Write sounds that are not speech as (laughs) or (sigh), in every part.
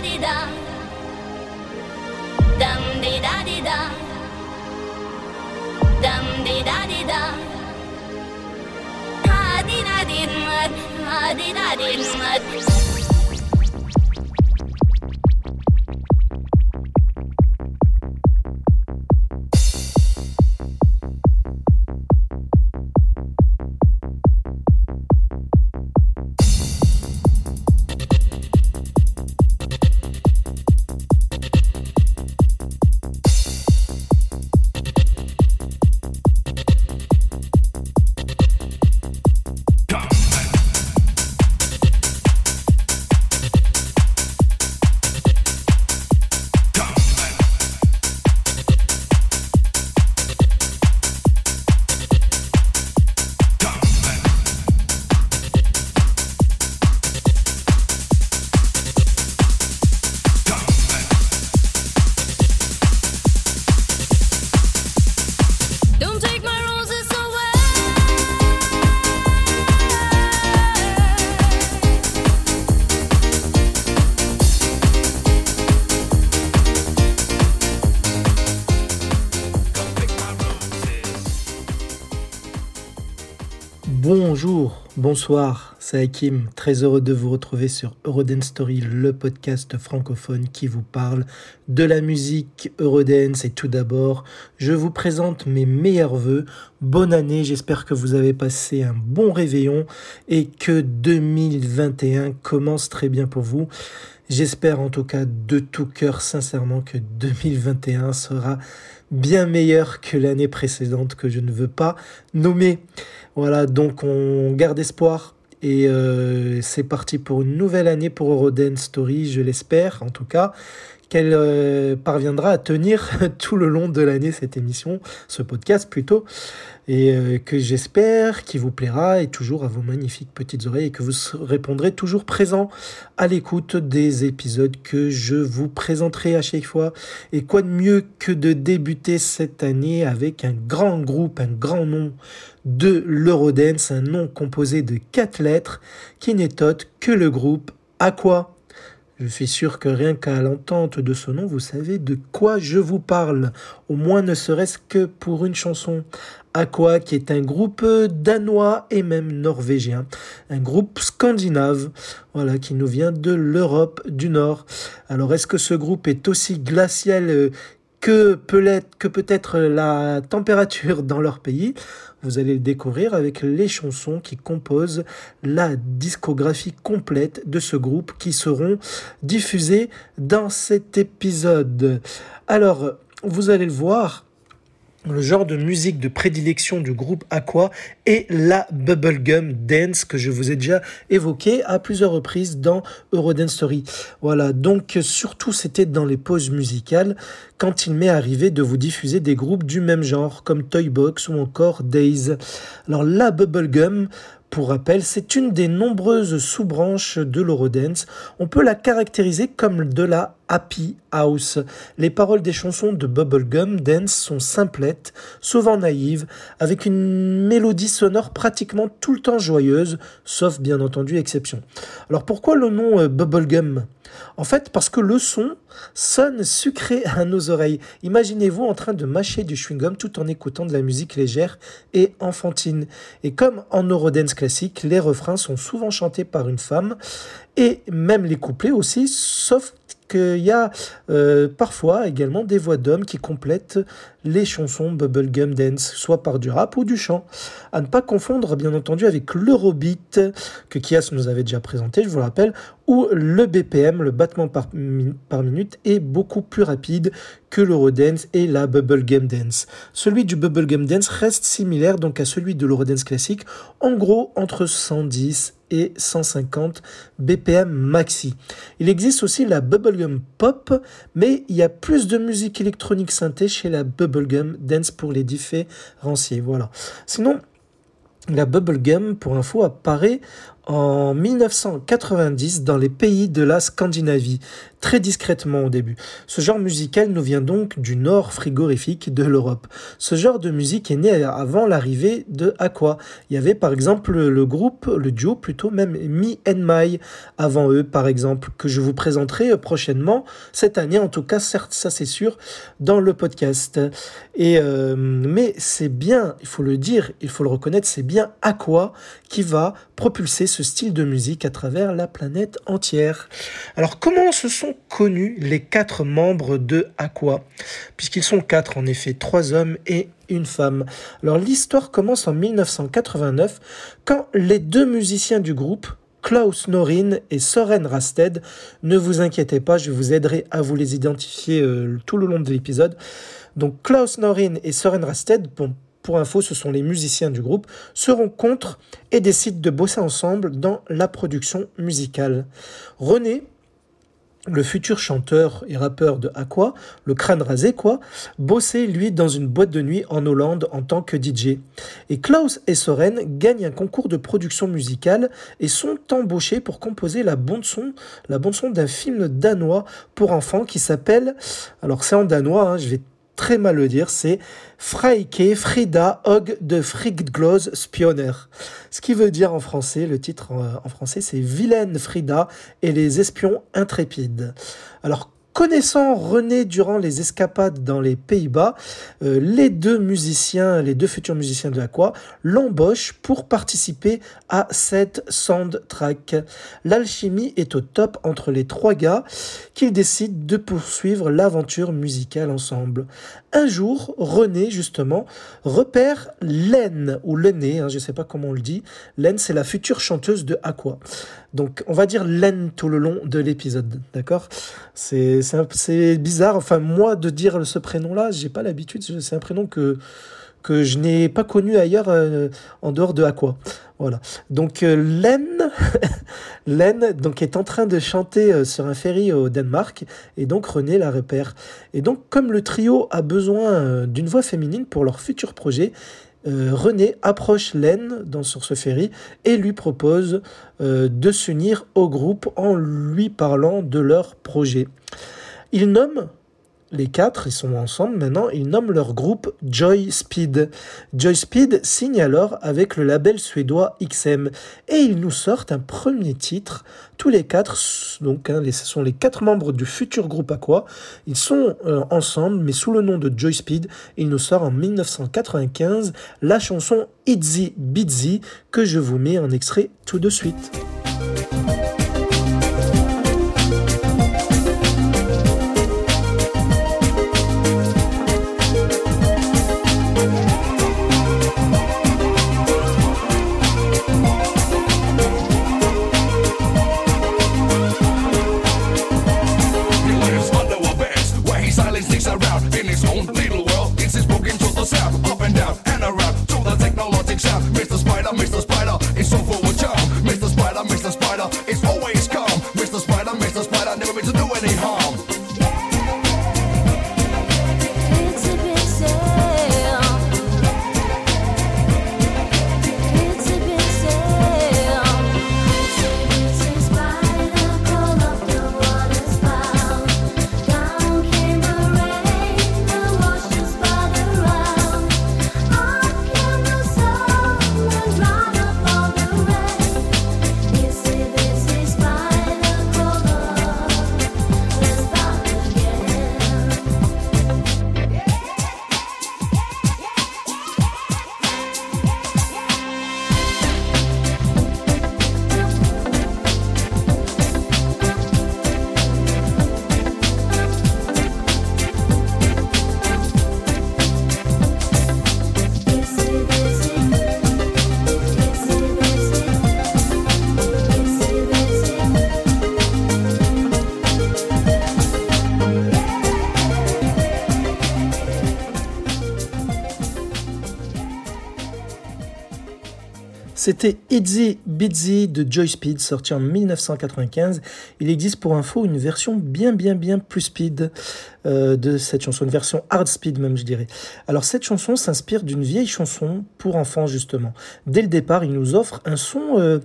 di da. Dum di da di da. Dum di da di da. Ha di da di mud. Ha di da di mud. Bonsoir, c'est Hakim, très heureux de vous retrouver sur Eurodance Story, le podcast francophone qui vous parle de la musique Eurodance. Et tout d'abord, je vous présente mes meilleurs voeux. Bonne année, j'espère que vous avez passé un bon réveillon et que 2021 commence très bien pour vous. J'espère en tout cas de tout cœur sincèrement que 2021 sera bien meilleur que l'année précédente que je ne veux pas nommer. Voilà, donc on garde espoir et euh, c'est parti pour une nouvelle année pour Eurodance Story, je l'espère en tout cas qu'elle euh, parviendra à tenir (laughs) tout le long de l'année cette émission, ce podcast plutôt, et euh, que j'espère qu'il vous plaira et toujours à vos magnifiques petites oreilles et que vous répondrez toujours présent à l'écoute des épisodes que je vous présenterai à chaque fois. Et quoi de mieux que de débuter cette année avec un grand groupe, un grand nom de l'Eurodance, un nom composé de quatre lettres qui n'est autre que le groupe Aqua. Je suis sûr que rien qu'à l'entente de ce nom, vous savez de quoi je vous parle, au moins ne serait-ce que pour une chanson. Aqua, qui est un groupe danois et même norvégien, un groupe scandinave, voilà, qui nous vient de l'Europe du Nord. Alors, est-ce que ce groupe est aussi glacial euh, que peut-être que peut-être la température dans leur pays? Vous allez le découvrir avec les chansons qui composent la discographie complète de ce groupe qui seront diffusées dans cet épisode. Alors, vous allez le voir, le genre de musique de prédilection du groupe Aqua est la bubblegum dance que je vous ai déjà évoqué à plusieurs reprises dans Eurodance Story. Voilà, donc surtout c'était dans les pauses musicales quand il m'est arrivé de vous diffuser des groupes du même genre comme Toybox ou encore Days. Alors la bubblegum pour rappel, c'est une des nombreuses sous-branches de l'Eurodance. On peut la caractériser comme de la happy house. Les paroles des chansons de Bubblegum Dance sont simplettes, souvent naïves, avec une mélodie sonore pratiquement tout le temps joyeuse, sauf bien entendu exception. Alors pourquoi le nom euh, Bubblegum? En fait, parce que le son sonne sucré (laughs) à nos oreilles. Imaginez-vous en train de mâcher du chewing-gum tout en écoutant de la musique légère et enfantine. Et comme en Eurodance classique, les refrains sont souvent chantés par une femme et même les couplets aussi, sauf qu'il y a euh, parfois également des voix d'hommes qui complètent les chansons Bubblegum Dance, soit par du rap ou du chant. À ne pas confondre bien entendu avec l'Eurobeat, que Kias nous avait déjà présenté, je vous le rappelle, où le BPM, le battement par, minute, est beaucoup plus rapide que l'Eurodance et la Bubblegum Dance. Celui du Bubblegum Dance reste similaire donc à celui de l'Eurodance classique, en gros entre 110 et 150 BPM maxi. Il existe aussi la bubblegum pop, mais il y a plus de musique électronique synthé chez la bubblegum dance pour les différencier. Voilà. Sinon, la bubblegum, pour info, apparaît en 1990 dans les pays de la Scandinavie, très discrètement au début. Ce genre musical nous vient donc du nord frigorifique de l'Europe. Ce genre de musique est né avant l'arrivée de Aqua. Il y avait par exemple le groupe, le duo plutôt même Me and My avant eux par exemple, que je vous présenterai prochainement cette année, en tout cas certes ça c'est sûr, dans le podcast. Et euh, mais c'est bien, il faut le dire, il faut le reconnaître, c'est bien Aqua qui va propulser ce style de musique à travers la planète entière. Alors comment se sont connus les quatre membres de Aqua? Puisqu'ils sont quatre en effet, trois hommes et une femme. Alors l'histoire commence en 1989 quand les deux musiciens du groupe, Klaus Norin et Soren Rasted, ne vous inquiétez pas, je vous aiderai à vous les identifier euh, tout le long de l'épisode. Donc Klaus Norin et Soren Rasted, bon, pour info, ce sont les musiciens du groupe, se rencontrent et décident de bosser ensemble dans la production musicale. René, le futur chanteur et rappeur de Aqua, le crâne rasé quoi, bossait lui dans une boîte de nuit en Hollande en tant que DJ. Et Klaus et Soren gagnent un concours de production musicale et sont embauchés pour composer la bande son, la bande d'un film danois pour enfants qui s'appelle, alors c'est en danois, hein, je vais très mal le dire, c'est Freike Frida Hog de Frigdgloss Spioner. Ce qui veut dire en français, le titre en français, c'est Vilaine Frida et les espions intrépides. Alors, Connaissant René durant les escapades dans les Pays-Bas, euh, les deux musiciens, les deux futurs musiciens de Aqua, l'embauchent pour participer à cette soundtrack. L'alchimie est au top entre les trois gars qu'ils décident de poursuivre l'aventure musicale ensemble. Un jour, René, justement, repère Len, ou Lené, hein, je ne sais pas comment on le dit. Len, c'est la future chanteuse de Aqua. Donc, on va dire Len tout le long de l'épisode, d'accord? C'est bizarre. Enfin, moi, de dire ce prénom-là, j'ai pas l'habitude. C'est un prénom que, que je n'ai pas connu ailleurs euh, en dehors de Aqua. Voilà. Donc euh, Len, (laughs) donc, est en train de chanter euh, sur un ferry au Danemark et donc René la repère. Et donc comme le trio a besoin d'une voix féminine pour leur futur projet, René approche Len dans, sur ce ferry et lui propose de s'unir au groupe en lui parlant de leur projet. Ils nomment les quatre, ils sont ensemble maintenant, ils nomment leur groupe Joy Speed. Joy Speed signe alors avec le label suédois XM et ils nous sortent un premier titre. Tous les quatre, donc hein, ce sont les quatre membres du futur groupe Aqua. Ils sont euh, ensemble, mais sous le nom de Joy Speed. Ils nous sortent en 1995 la chanson Itzy Bitsy que je vous mets en extrait tout de suite. Spider, Mr. Spider it's so full of charm. Mr. Spider, Mr. Spider it's always calm. Mr. Spider, Mr. Spider never meant to do any harm. C'était Itzy Bitsy de Joy Speed, sorti en 1995. Il existe pour info une version bien bien bien plus speed. Euh, de cette chanson, une version hard speed même je dirais. Alors cette chanson s'inspire d'une vieille chanson pour enfants justement. Dès le départ, il nous offre un son euh,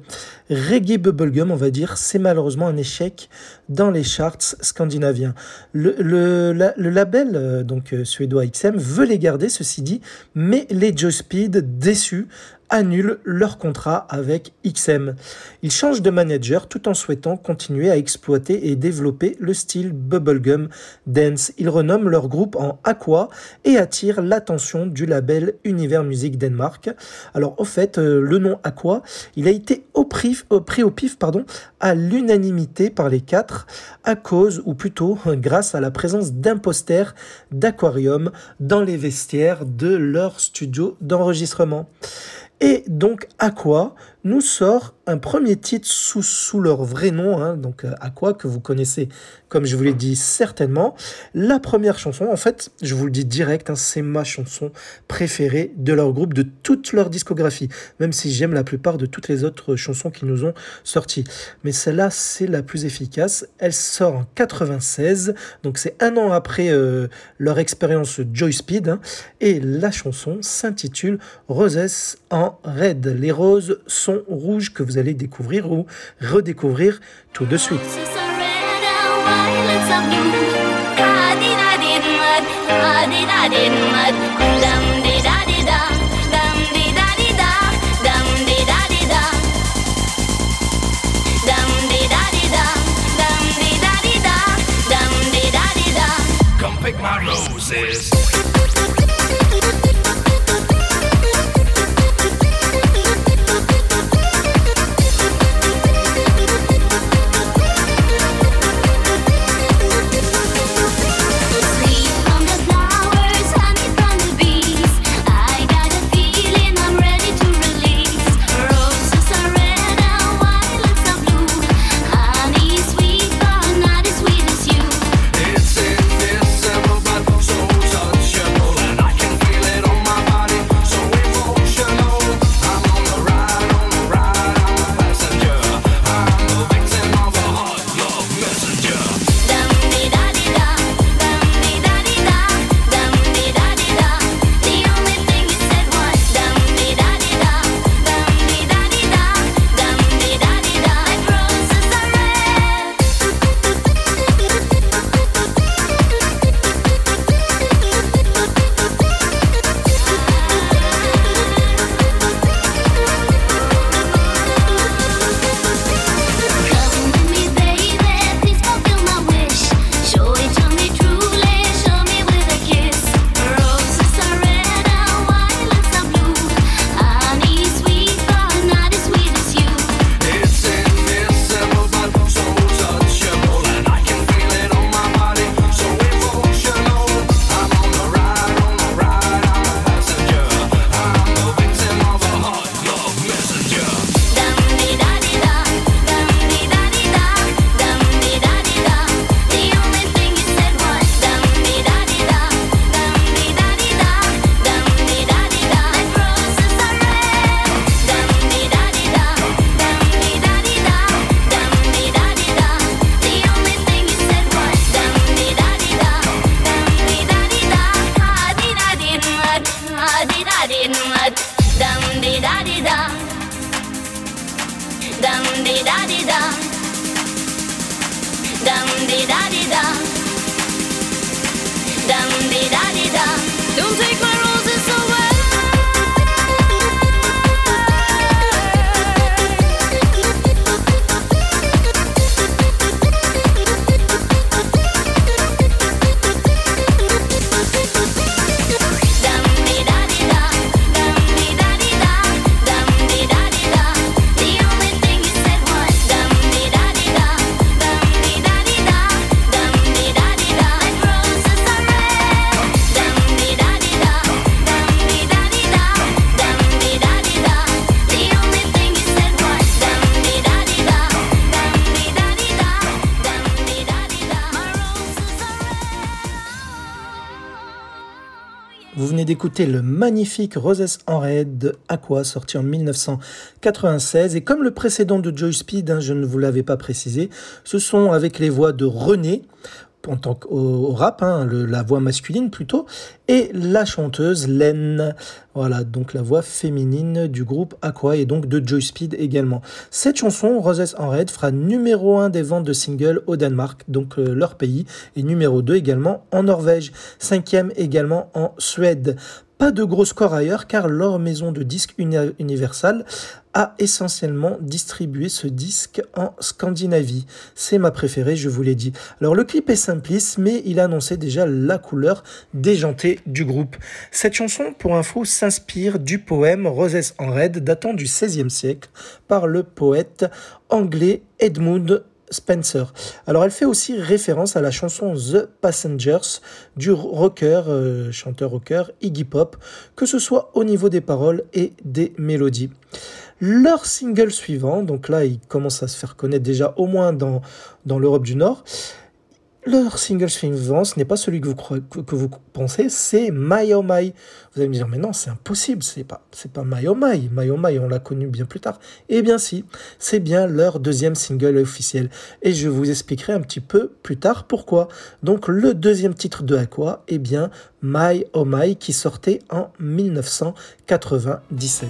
reggae bubblegum, on va dire. C'est malheureusement un échec dans les charts scandinaviens. Le, label euh, donc suédois XM veut les garder, ceci dit, mais les Joe Speed déçus annulent leur contrat avec XM. Ils changent de manager tout en souhaitant continuer à exploiter et développer le style bubblegum dance. Ils renomment leur groupe en Aqua et attirent l'attention du label Univers Music Denmark. Alors au fait, euh, le nom Aqua, il a été pris au pif pardon, à l'unanimité par les quatre à cause, ou plutôt (laughs) grâce à la présence d'imposters d'aquarium dans les vestiaires de leur studio d'enregistrement. Et donc Aqua nous sort un premier titre sous, sous leur vrai nom, hein, donc euh, Aqua que vous connaissez comme je vous l'ai dit certainement. La première chanson, en fait, je vous le dis direct, hein, c'est ma chanson préférée de leur groupe, de toute leur discographie, même si j'aime la plupart de toutes les autres chansons qui nous ont sorties. Mais celle-là, c'est la plus efficace. Elle sort en 96, donc c'est un an après euh, leur expérience Joy Speed, hein, et la chanson s'intitule Roses en Red. Les roses sont rouge que vous allez découvrir ou redécouvrir tout de suite. D'écouter le magnifique Roses en Red de Aqua, sorti en 1996. Et comme le précédent de Joy Speed, hein, je ne vous l'avais pas précisé, ce sont avec les voix de René, en tant qu'au rap, hein, la voix masculine plutôt, et la chanteuse Len, voilà, donc la voix féminine du groupe Aqua et donc de Joy Speed également. Cette chanson, Roses en Red, fera numéro 1 des ventes de singles au Danemark, donc euh, leur pays, et numéro 2 également en Norvège, cinquième également en Suède. Pas de gros score ailleurs car leur maison de disques Uni- Universal essentiellement distribué ce disque en Scandinavie. C'est ma préférée, je vous l'ai dit. Alors le clip est simpliste, mais il annonçait déjà la couleur déjantée du groupe. Cette chanson, pour info, s'inspire du poème Roses en Red, datant du XVIe siècle, par le poète anglais Edmund Spencer. Alors elle fait aussi référence à la chanson The Passengers du rocker, euh, chanteur rocker Iggy Pop, que ce soit au niveau des paroles et des mélodies. Leur single suivant, donc là il commence à se faire connaître déjà au moins dans, dans l'Europe du Nord, leur single suivant, ce n'est pas celui que vous, croyez, que vous pensez, c'est My Oh My. Vous allez me dire, mais non, c'est impossible, c'est pas, c'est pas My Oh My. My Oh My, on l'a connu bien plus tard. Eh bien si, c'est bien leur deuxième single officiel. Et je vous expliquerai un petit peu plus tard pourquoi. Donc le deuxième titre de Aqua, eh bien My Oh My, qui sortait en 1997.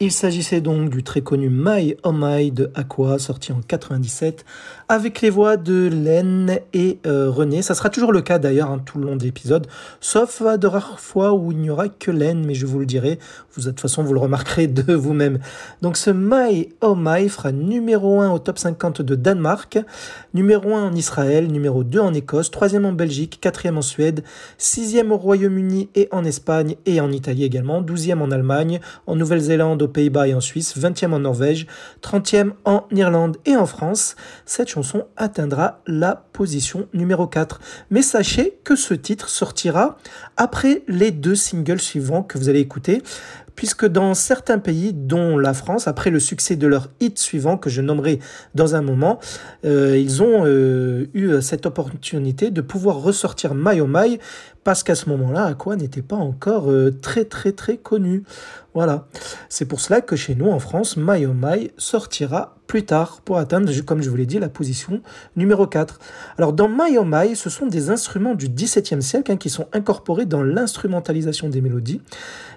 Il s'agissait donc du très connu My Oh My de Aqua, sorti en 97, avec les voix de Len et euh, René. Ça sera toujours le cas d'ailleurs hein, tout le long de l'épisode, sauf de rares fois où il n'y aura que Len, mais je vous le dirai, vous, de toute façon vous le remarquerez de (laughs) vous-même. Donc ce My Oh My fera numéro 1 au top 50 de Danemark, numéro 1 en Israël, numéro 2 en Écosse, troisième en Belgique, quatrième en Suède, sixième au Royaume-Uni et en Espagne et en Italie également, douzième en Allemagne, en Nouvelle-Zélande, aux Pays-Bas et en Suisse, 20e en Norvège, 30e en Irlande et en France. Cette chanson atteindra la position numéro 4. Mais sachez que ce titre sortira après les deux singles suivants que vous allez écouter. Puisque dans certains pays, dont la France, après le succès de leur hit suivant, que je nommerai dans un moment, euh, ils ont euh, eu cette opportunité de pouvoir ressortir My Oh My, parce qu'à ce moment-là, Aqua n'était pas encore euh, très très très connu. Voilà. C'est pour cela que chez nous, en France, My Oh sortira plus tard pour atteindre, comme je vous l'ai dit, la position numéro 4. Alors dans My Oh ce sont des instruments du XVIIe siècle hein, qui sont incorporés dans l'instrumentalisation des mélodies.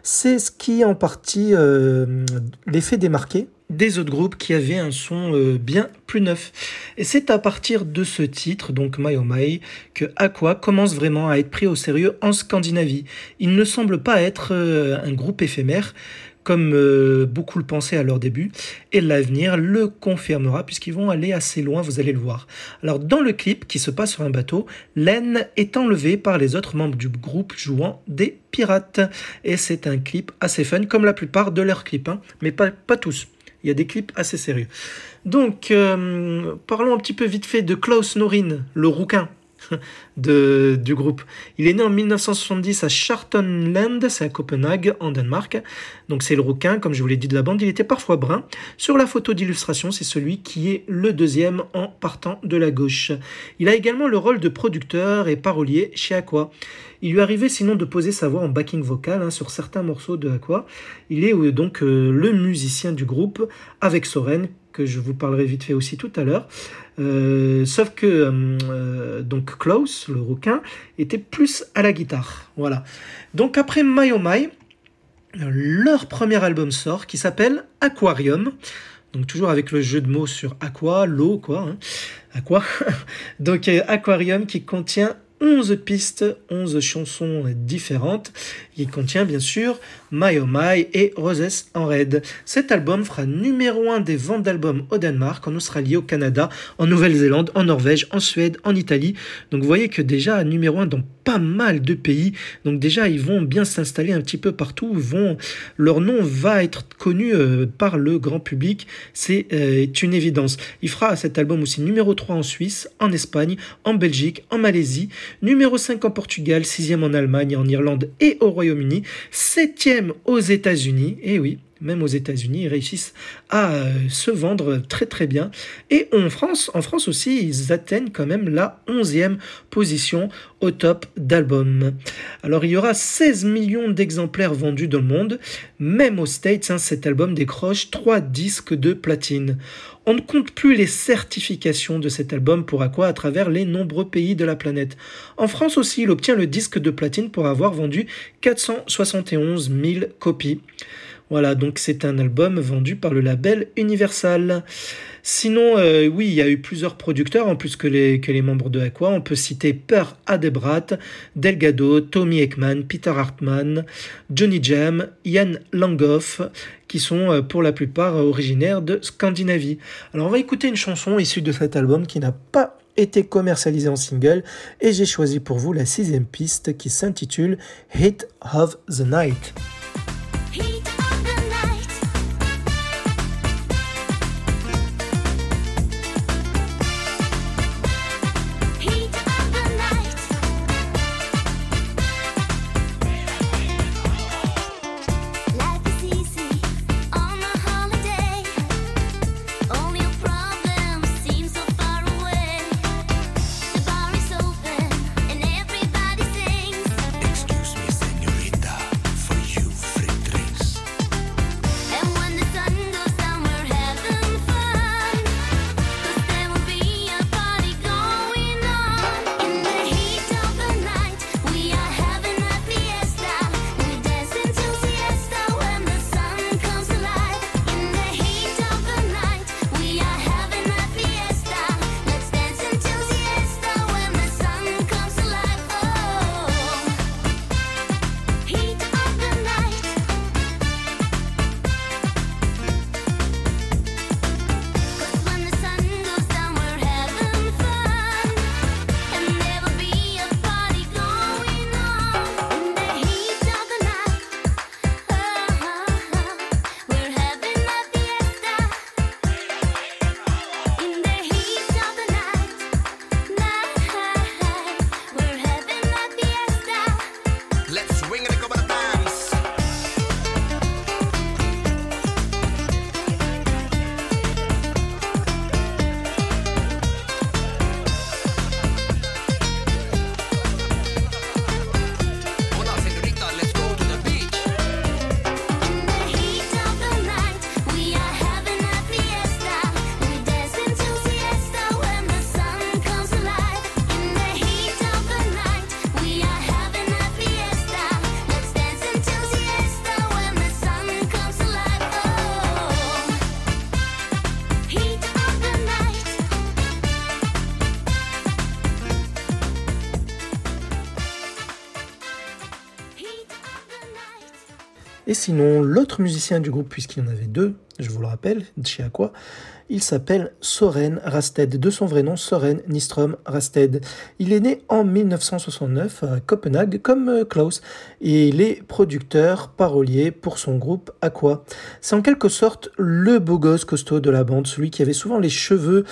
C'est ce qui en partie euh, les fait démarquer des autres groupes qui avaient un son euh, bien plus neuf. Et c'est à partir de ce titre, donc My Oh My, que Aqua commence vraiment à être pris au sérieux en Scandinavie. Il ne semble pas être euh, un groupe éphémère, comme euh, beaucoup le pensaient à leur début, et l'avenir le confirmera puisqu'ils vont aller assez loin, vous allez le voir. Alors dans le clip qui se passe sur un bateau, Len est enlevé par les autres membres du groupe jouant des pirates. Et c'est un clip assez fun, comme la plupart de leurs clips, hein, mais pas tous. Il y a des clips assez sérieux. Donc, euh, parlons un petit peu vite fait de Klaus Norin, le rouquin (laughs) de, du groupe. Il est né en 1970 à Chartonland, c'est à Copenhague, en Danemark. Donc c'est le rouquin, comme je vous l'ai dit de la bande, il était parfois brun. Sur la photo d'illustration, c'est celui qui est le deuxième en partant de la gauche. Il a également le rôle de producteur et parolier chez Aqua. Il lui arrivait sinon de poser sa voix en backing vocal hein, sur certains morceaux de Aqua. Il est euh, donc euh, le musicien du groupe avec Soren, que je vous parlerai vite fait aussi tout à l'heure. Euh, sauf que euh, donc Klaus, le requin, était plus à la guitare. Voilà. Donc après My Oh My, leur premier album sort qui s'appelle Aquarium. Donc toujours avec le jeu de mots sur aqua, l'eau quoi. Hein. Aqua. (laughs) Donc euh, Aquarium qui contient 11 pistes, 11 chansons différentes. Il contient bien sûr My Oh My et Roses en Red. Cet album fera numéro 1 des ventes d'albums au Danemark, en Australie, au Canada, en Nouvelle-Zélande, en Norvège, en Suède, en Italie. Donc vous voyez que déjà numéro 1 dans pas mal de pays. Donc déjà ils vont bien s'installer un petit peu partout. Leur nom va être connu euh, par le grand public. C'est euh, une évidence. Il fera cet album aussi numéro 3 en Suisse, en Espagne, en Belgique, en Malaisie, numéro 5 en Portugal, 6e en Allemagne, en Irlande et au Royaume-Uni, 7e aux États-Unis. Et oui, même aux États-Unis, ils réussissent à euh, se vendre très très bien. Et en France, en France aussi, ils atteignent quand même la 11e position au top d'albums. Alors il y aura 16 millions d'exemplaires vendus dans le monde. Même aux States, hein, cet album décroche 3 disques de platine. On ne compte plus les certifications de cet album pour Aqua à travers les nombreux pays de la planète. En France aussi, il obtient le disque de platine pour avoir vendu 471 000 copies. Voilà, donc c'est un album vendu par le label Universal. Sinon, euh, oui, il y a eu plusieurs producteurs en plus que les, membres de Aqua. On peut citer Per Adebrat, Delgado, Tommy Ekman, Peter Hartman, Johnny Jam, Ian Langhoff, qui sont euh, pour la plupart originaires de Scandinavie. Alors on va écouter une chanson issue de cet album qui n'a pas été commercialisée en single et j'ai choisi pour vous la sixième piste qui s'intitule Hit of the Night. Sinon, l'autre musicien du groupe, puisqu'il y en avait deux, je vous le rappelle, chez Aqua, il s'appelle Soren Rasted, de son vrai nom Soren Nistrom Rasted. Il est né en 1969 à Copenhague comme euh, Klaus et il est producteur parolier pour son groupe Aqua. C'est en quelque sorte le beau gosse costaud de la bande, celui qui avait souvent les cheveux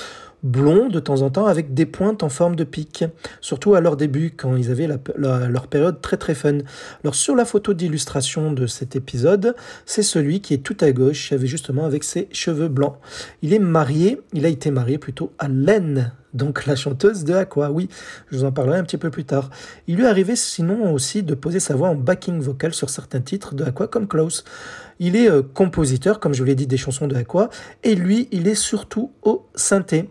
blonds de temps en temps avec des pointes en forme de pic, surtout à leur début quand ils avaient leur période très très fun. Alors sur la photo d'illustration de cet épisode, c'est celui qui est tout à gauche, avait justement avec ses cheveux blancs. Il est marié, il a été marié plutôt à Len, donc la chanteuse de Aqua, oui, je vous en parlerai un petit peu plus tard. Il lui arrivé sinon aussi de poser sa voix en backing vocal sur certains titres de Aqua comme Klaus. Il est euh, compositeur, comme je vous l'ai dit, des chansons de Aqua, et lui, il est surtout au synthé.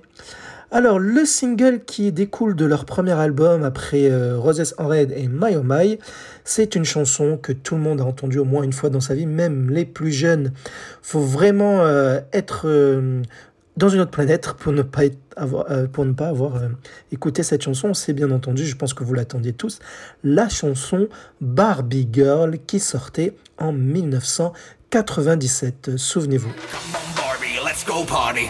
Alors, le single qui découle de leur premier album après euh, Roses en Red et My Oh My, c'est une chanson que tout le monde a entendue au moins une fois dans sa vie, même les plus jeunes. Faut vraiment euh, être dans une autre planète pour ne pas, être- avoir, euh, pour ne pas avoir euh, écouté cette chanson. C'est bien entendu, je pense que vous l'attendiez tous, la chanson Barbie Girl qui sortait en 1997. Souvenez-vous. Come on, Barbie, let's go party.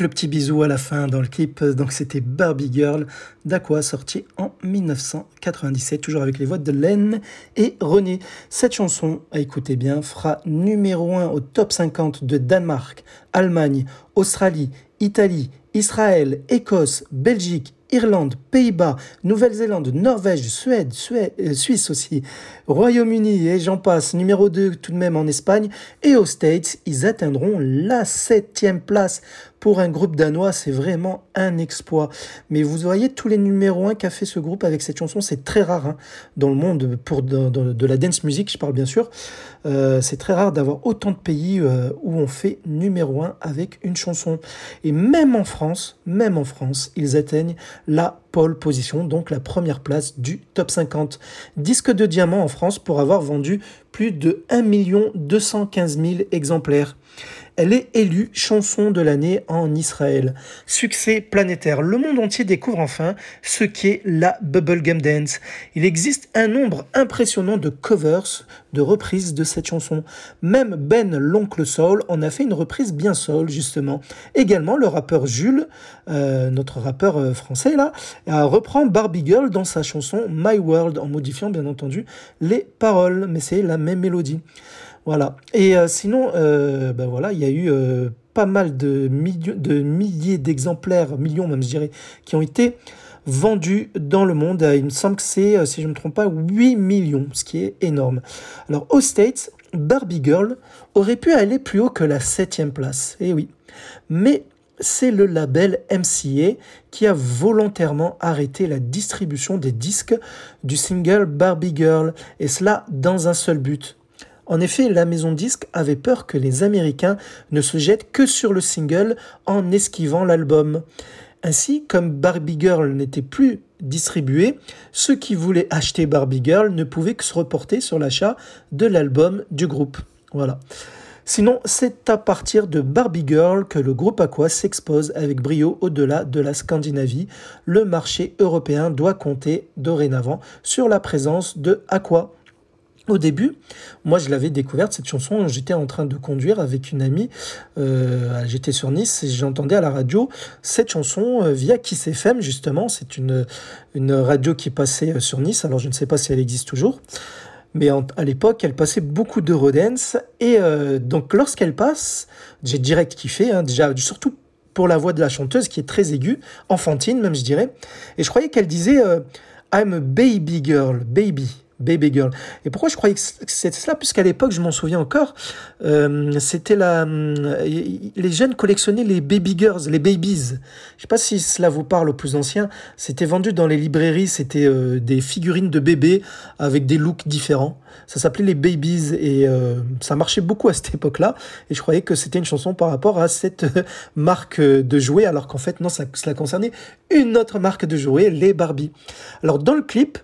Le petit bisou à la fin dans le clip. Donc c'était Barbie Girl d'Aqua, sorti en 1997, toujours avec les voix de Len et René. Cette chanson, à écouter bien, fera numéro 1 au top 50 de Danemark, Allemagne, Australie, Italie, Israël, Écosse, Belgique, Irlande, Pays-Bas, Nouvelle-Zélande, Norvège, Suède, Suède euh, Suisse aussi, Royaume-Uni et j'en passe, numéro 2 tout de même en Espagne, et aux States, ils atteindront la septième place. Pour un groupe danois, c'est vraiment un exploit. Mais vous voyez tous les numéros 1 qu'a fait ce groupe avec cette chanson, c'est très rare hein, dans le monde, pour de, de- la dance music, je parle bien sûr. Euh, c'est très rare d'avoir autant de pays euh, où on fait numéro 1 avec une chanson. Et même en France, même en France, ils atteignent la pole position, donc la première place du top 50. Disque de diamant en France pour avoir vendu plus de 1 215 000 exemplaires. Elle est élue chanson de l'année en Israël. Succès planétaire. Le monde entier découvre enfin ce qu'est la bubblegum dance. Il existe un nombre impressionnant de covers, de reprises de cette chanson. Même Ben l'oncle Soul en a fait une reprise bien soul justement. Également le rappeur Jules, euh, notre rappeur euh, français là, euh, reprend Barbie Girl dans sa chanson My World en modifiant bien entendu les paroles, mais c'est la même mélodie. Voilà. Et euh, sinon, euh, ben voilà, il y a eu euh, pas mal de, milliers d'exemplaires, millions même je dirais, qui ont été vendus dans le monde. Il me semble que c'est, si je ne me trompe pas, 8 millions, ce qui est énorme. Alors aux States, Barbie Girl aurait pu aller plus haut que la septième place. Eh oui. Mais c'est le label MCA qui a volontairement arrêté la distribution des disques du single Barbie Girl, et cela dans un seul but. En effet, la maison disque avait peur que les Américains ne se jettent que sur le single en esquivant l'album. Ainsi, comme Barbie Girl n'était plus distribué, ceux qui voulaient acheter Barbie Girl ne pouvaient que se reporter sur l'achat de l'album du groupe. Voilà. Sinon, c'est à partir de Barbie Girl que le groupe Aqua s'expose avec brio au-delà de la Scandinavie. Le marché européen doit compter dorénavant sur la présence de Aqua. Au début, moi je l'avais découverte cette chanson, j'étais en train de conduire avec une amie, euh, j'étais sur Nice et j'entendais à la radio cette chanson euh, via Kiss FM justement, c'est une, radio qui passait euh, sur Nice, alors je ne sais pas si elle existe toujours, mais à l'époque elle passait beaucoup d'Eurodance. Et euh, donc lorsqu'elle passe, j'ai direct kiffé, hein, déjà surtout pour la voix de la chanteuse qui est très aiguë, enfantine même je dirais, et je croyais qu'elle disait euh, I'm a baby girl, baby. Baby Girl. Et pourquoi je croyais que c'était cela Puisqu'à l'époque, je m'en souviens encore, euh, c'était la. hum, Les jeunes collectionnaient les Baby Girls, les Babies. Je sais pas si cela vous parle aux plus anciens. C'était vendu dans les librairies, c'était euh, des figurines de bébés avec des looks différents. Ça s'appelait les Babies et euh, ça marchait beaucoup à cette époque-là. Et je croyais que c'était une chanson par rapport à cette euh, marque de jouets, alors qu'en fait, non, cela concernait une autre marque de jouets, les Barbie. Alors, dans le clip,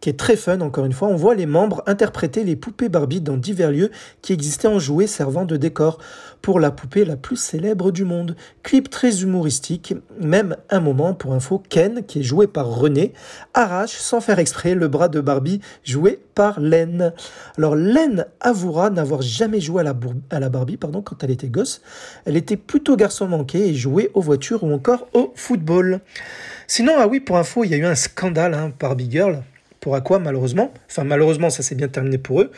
qui est très fun, encore une fois, on voit les membres interpréter les poupées Barbie dans divers lieux qui existaient en jouets servant de décor pour la poupée la plus célèbre du monde. Clip très humoristique, même un moment, pour info, Ken, qui est joué par René, arrache sans faire exprès le bras de Barbie joué par Len. Alors Len avouera n'avoir jamais joué à la, Barbie pardon, quand elle était gosse. Elle était plutôt garçon manqué et jouait aux voitures ou encore au football. Sinon, ah oui, pour info, il y a eu un scandale, hein, Barbie Girl. Pour à quoi, malheureusement Enfin, malheureusement, ça s'est bien terminé pour eux.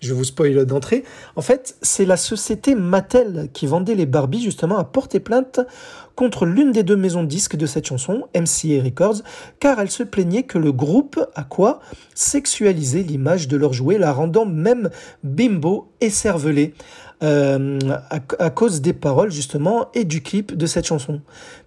Je vous spoil d'entrée. En fait, c'est la société Mattel qui vendait les Barbie, justement, a porté plainte contre l'une des deux maisons de disques de cette chanson, MCA Records, car elle se plaignait que le groupe Aqua sexualisait l'image de leur jouet, la rendant même bimbo et cervelée. Euh, à, cause des paroles justement et du clip de cette chanson.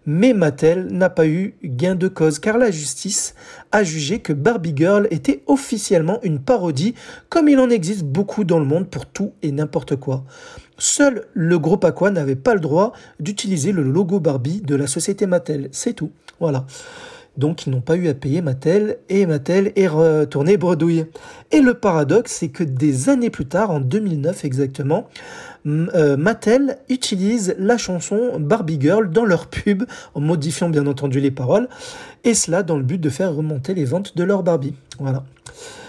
Mais Mattel n'a pas eu gain de cause car la justice a jugé que Barbie Girl était officiellement une parodie comme il en existe beaucoup dans le monde pour tout et n'importe quoi. Seul le groupe Aqua n'avait pas le droit d'utiliser le logo Barbie de la société Mattel, c'est tout. Voilà. Donc ils n'ont pas eu à payer Mattel et Mattel est retourné bredouille. Et le paradoxe, c'est que des années plus tard, en 2009 exactement, euh, Mattel utilise la chanson Barbie Girl dans leur pub, en modifiant bien entendu les paroles, et cela dans le but de faire remonter les ventes de leur Barbie. Voilà.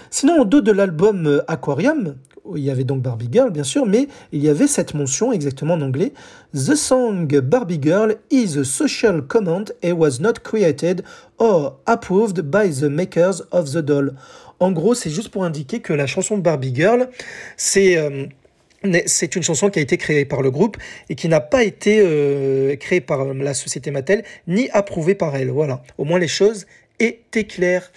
Sinon, au dos de l'album euh, Aquarium, il y avait donc Barbie Girl, bien sûr, mais il y avait cette mention exactement en anglais The song Barbie Girl is a social comment and was not created or approved by the makers of the doll. En gros, c'est juste pour indiquer que la chanson Barbie Girl, c'est. euh, une chanson qui a été créée par le groupe et qui n'a pas été euh, créée par euh, la société Mattel ni approuvée par elle. Voilà. Au moins les choses étaient claires.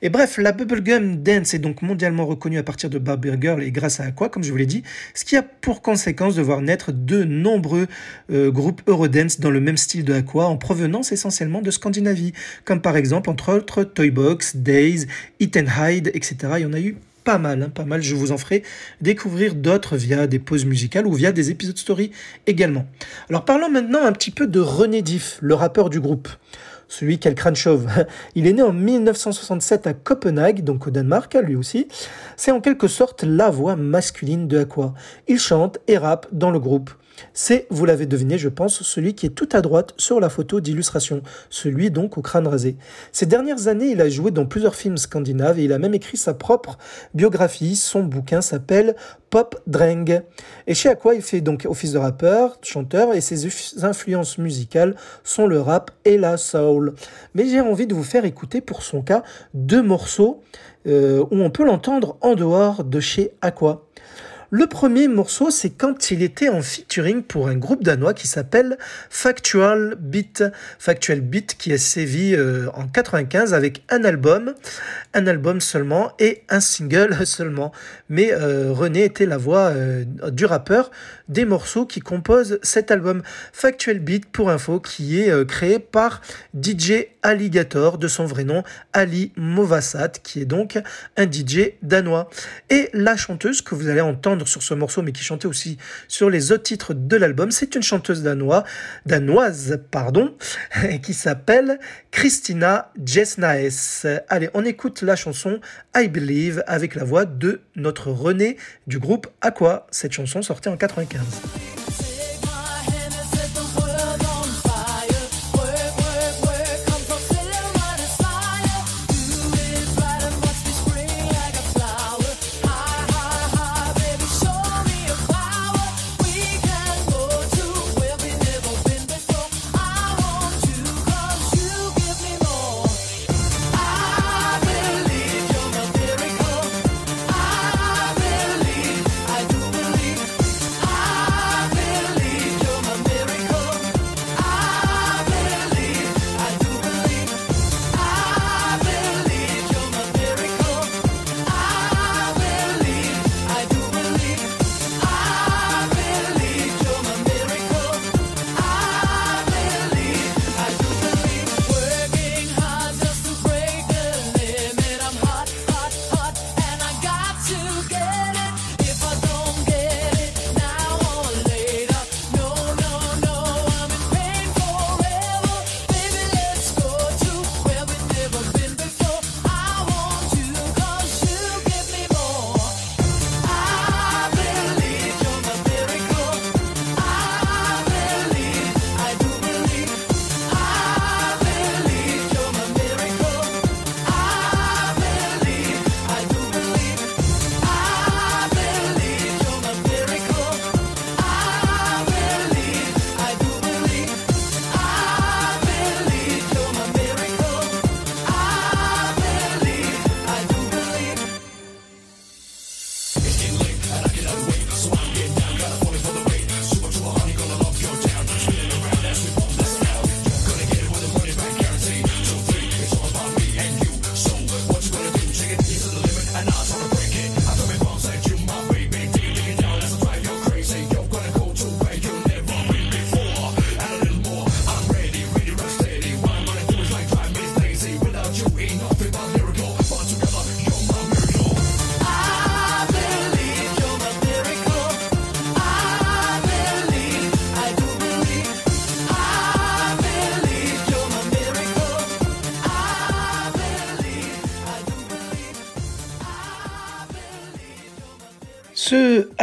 Et bref, la bubblegum dance est donc mondialement reconnue à partir de Barbie Girl et grâce à quoi, comme je vous l'ai dit, ce qui a pour conséquence de voir naître de nombreux euh, groupes Eurodance dans le même style de Aqua, en provenance essentiellement de Scandinavie, comme par exemple entre autres Toybox, Days, Eat and Hide, etc. Il y en a eu pas mal, hein, pas mal. Je vous en ferai découvrir d'autres via des pauses musicales ou via des épisodes story également. Alors parlons maintenant un petit peu de René Diff, le rappeur du groupe. Celui qui crâne chauve. (laughs) Il est né en 1967 à Copenhague, donc au Danemark, lui aussi. C'est en quelque sorte la voix masculine de Aqua. Il chante et rappe dans le groupe. C'est, vous l'avez deviné, je pense, celui qui est tout à droite sur la photo d'illustration, celui donc au crâne rasé. Ces dernières années, il a joué dans plusieurs films scandinaves et il a même écrit sa propre biographie. Son bouquin s'appelle Pop Dreng. Et chez Aqua, il fait donc office de rappeur, chanteur, et ses influences musicales sont le rap et la soul. Mais j'ai envie de vous faire écouter pour son cas deux morceaux euh, où on peut l'entendre en dehors de chez Aqua. Le premier morceau, c'est quand il était en featuring pour un groupe danois qui s'appelle Factual Beat. Factual Beat qui a sévi euh, en 95 avec un album, un album seulement et un single (laughs) seulement. Mais euh, René était la voix euh, du rappeur des morceaux qui composent cet album. Factual Beat, pour info, qui est créé par DJ Alligator, de son vrai nom Ali Movassat, qui est donc un DJ danois. Et la chanteuse que vous allez entendre sur ce morceau, mais qui chantait aussi sur les autres titres de l'album, c'est une chanteuse danoise, danoise pardon, (laughs) qui s'appelle Christina Jesnaes. Allez, on écoute la chanson I Believe avec la voix de notre René du groupe Aqua. Cette chanson sortait en 95.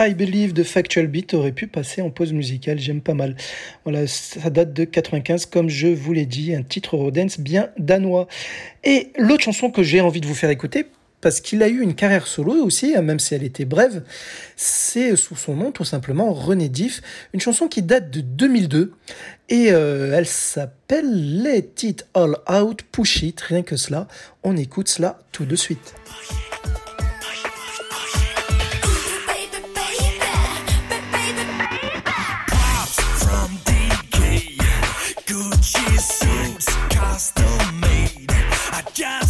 I Believe de Factual Beat aurait pu passer en pause musicale, j'aime pas mal. Voilà, ça date de 95, comme je vous l'ai dit, un titre Eurodance bien danois. Et l'autre chanson que j'ai envie de vous faire écouter, parce qu'il a eu une carrière solo aussi, hein, même si elle était brève, c'est sous son nom tout simplement René Diff, une chanson qui date de 2002 et euh, elle s'appelle Let It All Out, Push It, rien que cela. On écoute cela tout de suite. Just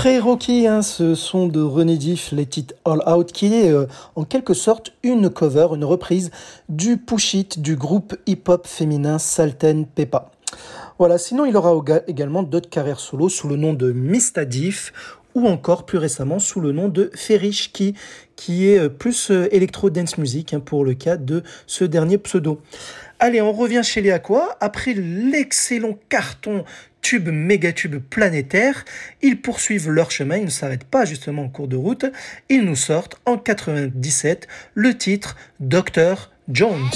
Très rocky, hein, ce son de René Diff, Let It All Out, qui est euh, en quelque sorte une cover, une reprise du Push It du groupe hip-hop féminin Salten Peppa. Voilà, sinon il aura également d'autres carrières solo sous le nom de Mista Diff ou encore plus récemment sous le nom de Ferish qui, qui est euh, plus euh, électro-dance music hein, pour le cas de ce dernier pseudo. Allez, on revient chez les Aqua. Après l'excellent carton tube mégatube planétaire, ils poursuivent leur chemin, ils ne s'arrêtent pas justement en cours de route. Ils nous sortent en 97 le titre Dr. Jones.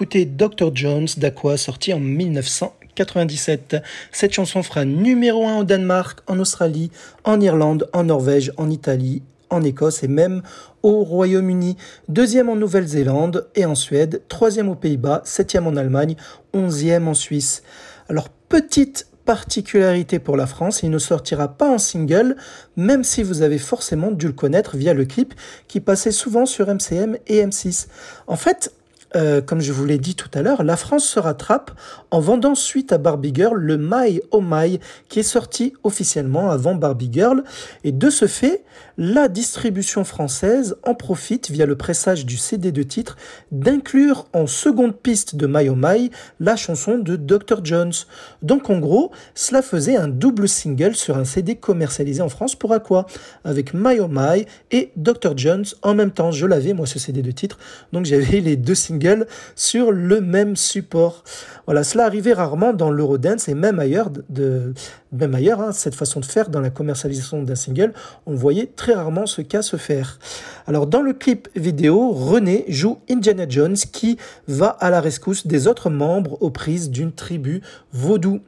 D'écouter Dr. Jones d'Aqua, sorti en 1997. Cette chanson fera numéro 1 au Danemark, en Australie, en Irlande, en Norvège, en Italie, en Écosse et même au Royaume-Uni. Deuxième en Nouvelle-Zélande et en Suède. Troisième aux Pays-Bas. Septième en Allemagne. Onzième en Suisse. Alors, petite particularité pour la France, il ne sortira pas en single, même si vous avez forcément dû le connaître via le clip qui passait souvent sur MCM et M6. En fait, euh, comme je vous l'ai dit tout à l'heure, la France se rattrape en vendant suite à Barbie Girl le My Oh My qui est sorti officiellement avant Barbie Girl. Et de ce fait, la distribution française en profite via le pressage du CD de titre d'inclure en seconde piste de My Oh My la chanson de Dr. Jones. Donc en gros, cela faisait un double single sur un CD commercialisé en France pour Aqua avec My Oh My et Dr. Jones en même temps. Je l'avais moi ce CD de titre, donc j'avais les deux singles sur le même support. Voilà, cela arrivait rarement dans l'Eurodance et même ailleurs, de, même ailleurs hein, cette façon de faire dans la commercialisation d'un single, on voyait très rarement ce cas se faire. Alors dans le clip vidéo, René joue Indiana Jones qui va à la rescousse des autres membres aux prises d'une tribu vaudou.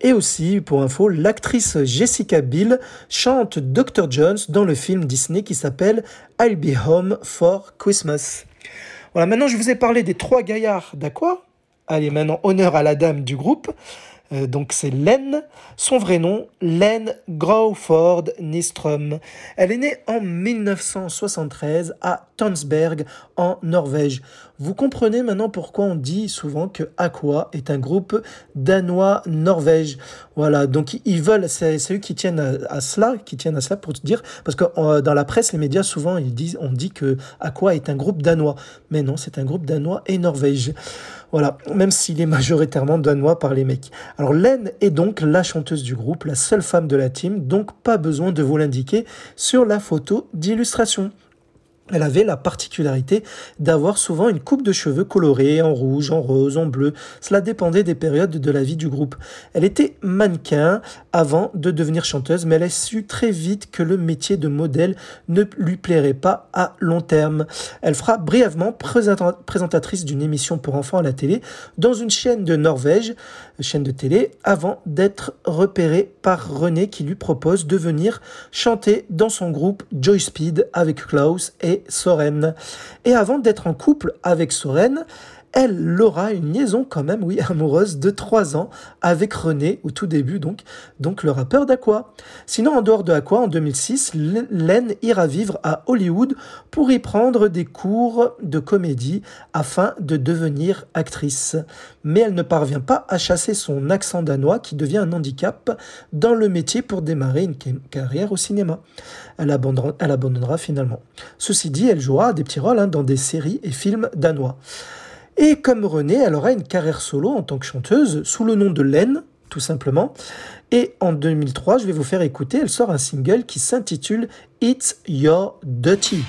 Et aussi, pour info, l'actrice Jessica Biel chante Dr. Jones dans le film Disney qui s'appelle I'll Be Home for Christmas. Voilà, maintenant je vous ai parlé des trois gaillards d'Aqua. Allez, maintenant, honneur à la dame du groupe. Euh, donc c'est Len, son vrai nom, Len Growford Nystrom. Elle est née en 1973 à Tønsberg en Norvège. Vous comprenez maintenant pourquoi on dit souvent que Aqua est un groupe danois-norvège. Voilà, donc ils veulent, c'est eux qui tiennent à, à cela, qui tiennent à cela pour te dire, parce que euh, dans la presse, les médias souvent ils disent, on dit que Aqua est un groupe danois, mais non, c'est un groupe danois et norvège. Voilà, même s'il est majoritairement danois par les mecs. Alors Len est donc la chanteuse du groupe, la seule femme de la team, donc pas besoin de vous l'indiquer sur la photo d'illustration. Elle avait la particularité d'avoir souvent une coupe de cheveux colorée en rouge, en rose, en bleu. Cela dépendait des périodes de la vie du groupe. Elle était mannequin avant de devenir chanteuse, mais elle a su très vite que le métier de modèle ne lui plairait pas à long terme. Elle fera brièvement présenta- présentatrice d'une émission pour enfants à la télé dans une chaîne de Norvège, chaîne de télé, avant d'être repérée par René qui lui propose de venir chanter dans son groupe Joy Speed avec Klaus et Soren. Et avant d'être en couple avec Soren, elle aura une liaison quand même, oui, (laughs) amoureuse de 3 ans avec René au tout début, donc, donc le rappeur d'Aqua. Sinon, en dehors de Aqua, en 2006, L- Len ira vivre à Hollywood pour y prendre des cours de comédie afin de devenir actrice. Mais elle ne parvient pas à chasser son accent danois qui devient un handicap dans le métier pour démarrer une ca- carrière au cinéma. Elle abandonnera, elle abandonnera finalement. Ceci dit, elle jouera des petits rôles hein, dans des séries et films danois. Et comme Renée, elle aura une carrière solo en tant que chanteuse sous le nom de Len, tout simplement. Et en 2003, je vais vous faire écouter, elle sort un single qui s'intitule It's Your Dirty.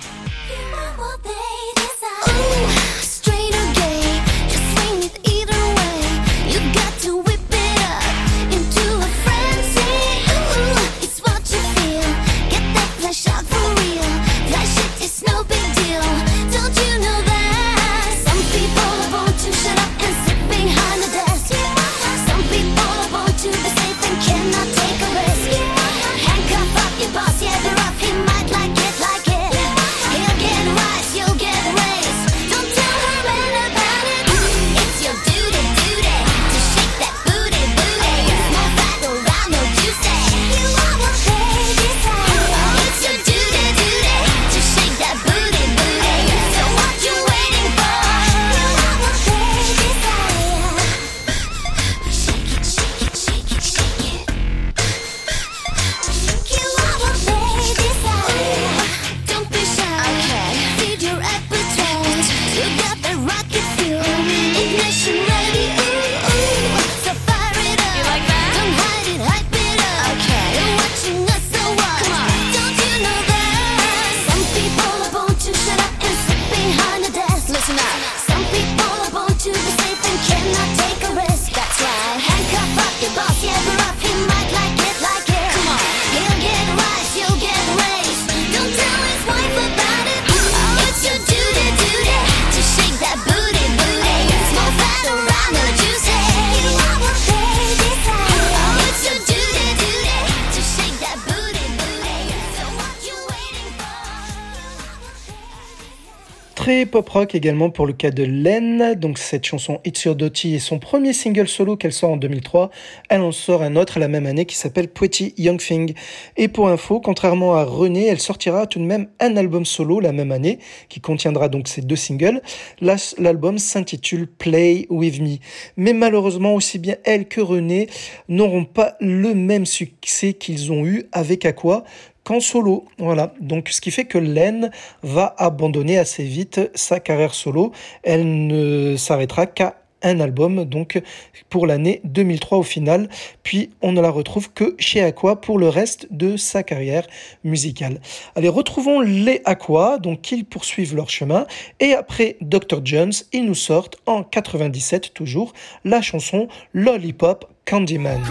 Très pop rock également pour le cas de Len. Donc cette chanson It's Your Dirty est son premier single solo qu'elle sort en 2003. Elle en sort un autre la même année qui s'appelle Pretty Young Thing. Et pour info, contrairement à René, elle sortira tout de même un album solo la même année qui contiendra donc ces deux singles. L'album s'intitule Play With Me. Mais malheureusement, aussi bien elle que René n'auront pas le même succès qu'ils ont eu avec Aqua qu'en solo. Voilà. Donc, ce qui fait que Len va abandonner assez vite sa carrière solo. Elle ne s'arrêtera qu'à un album, donc pour l'année 2003 au final. Puis on ne la retrouve que chez Aqua pour le reste de sa carrière musicale. Allez, retrouvons les Aqua, donc ils poursuivent leur chemin. Et après Dr. Jones, ils nous sortent en 97 toujours la chanson Lollipop Candyman.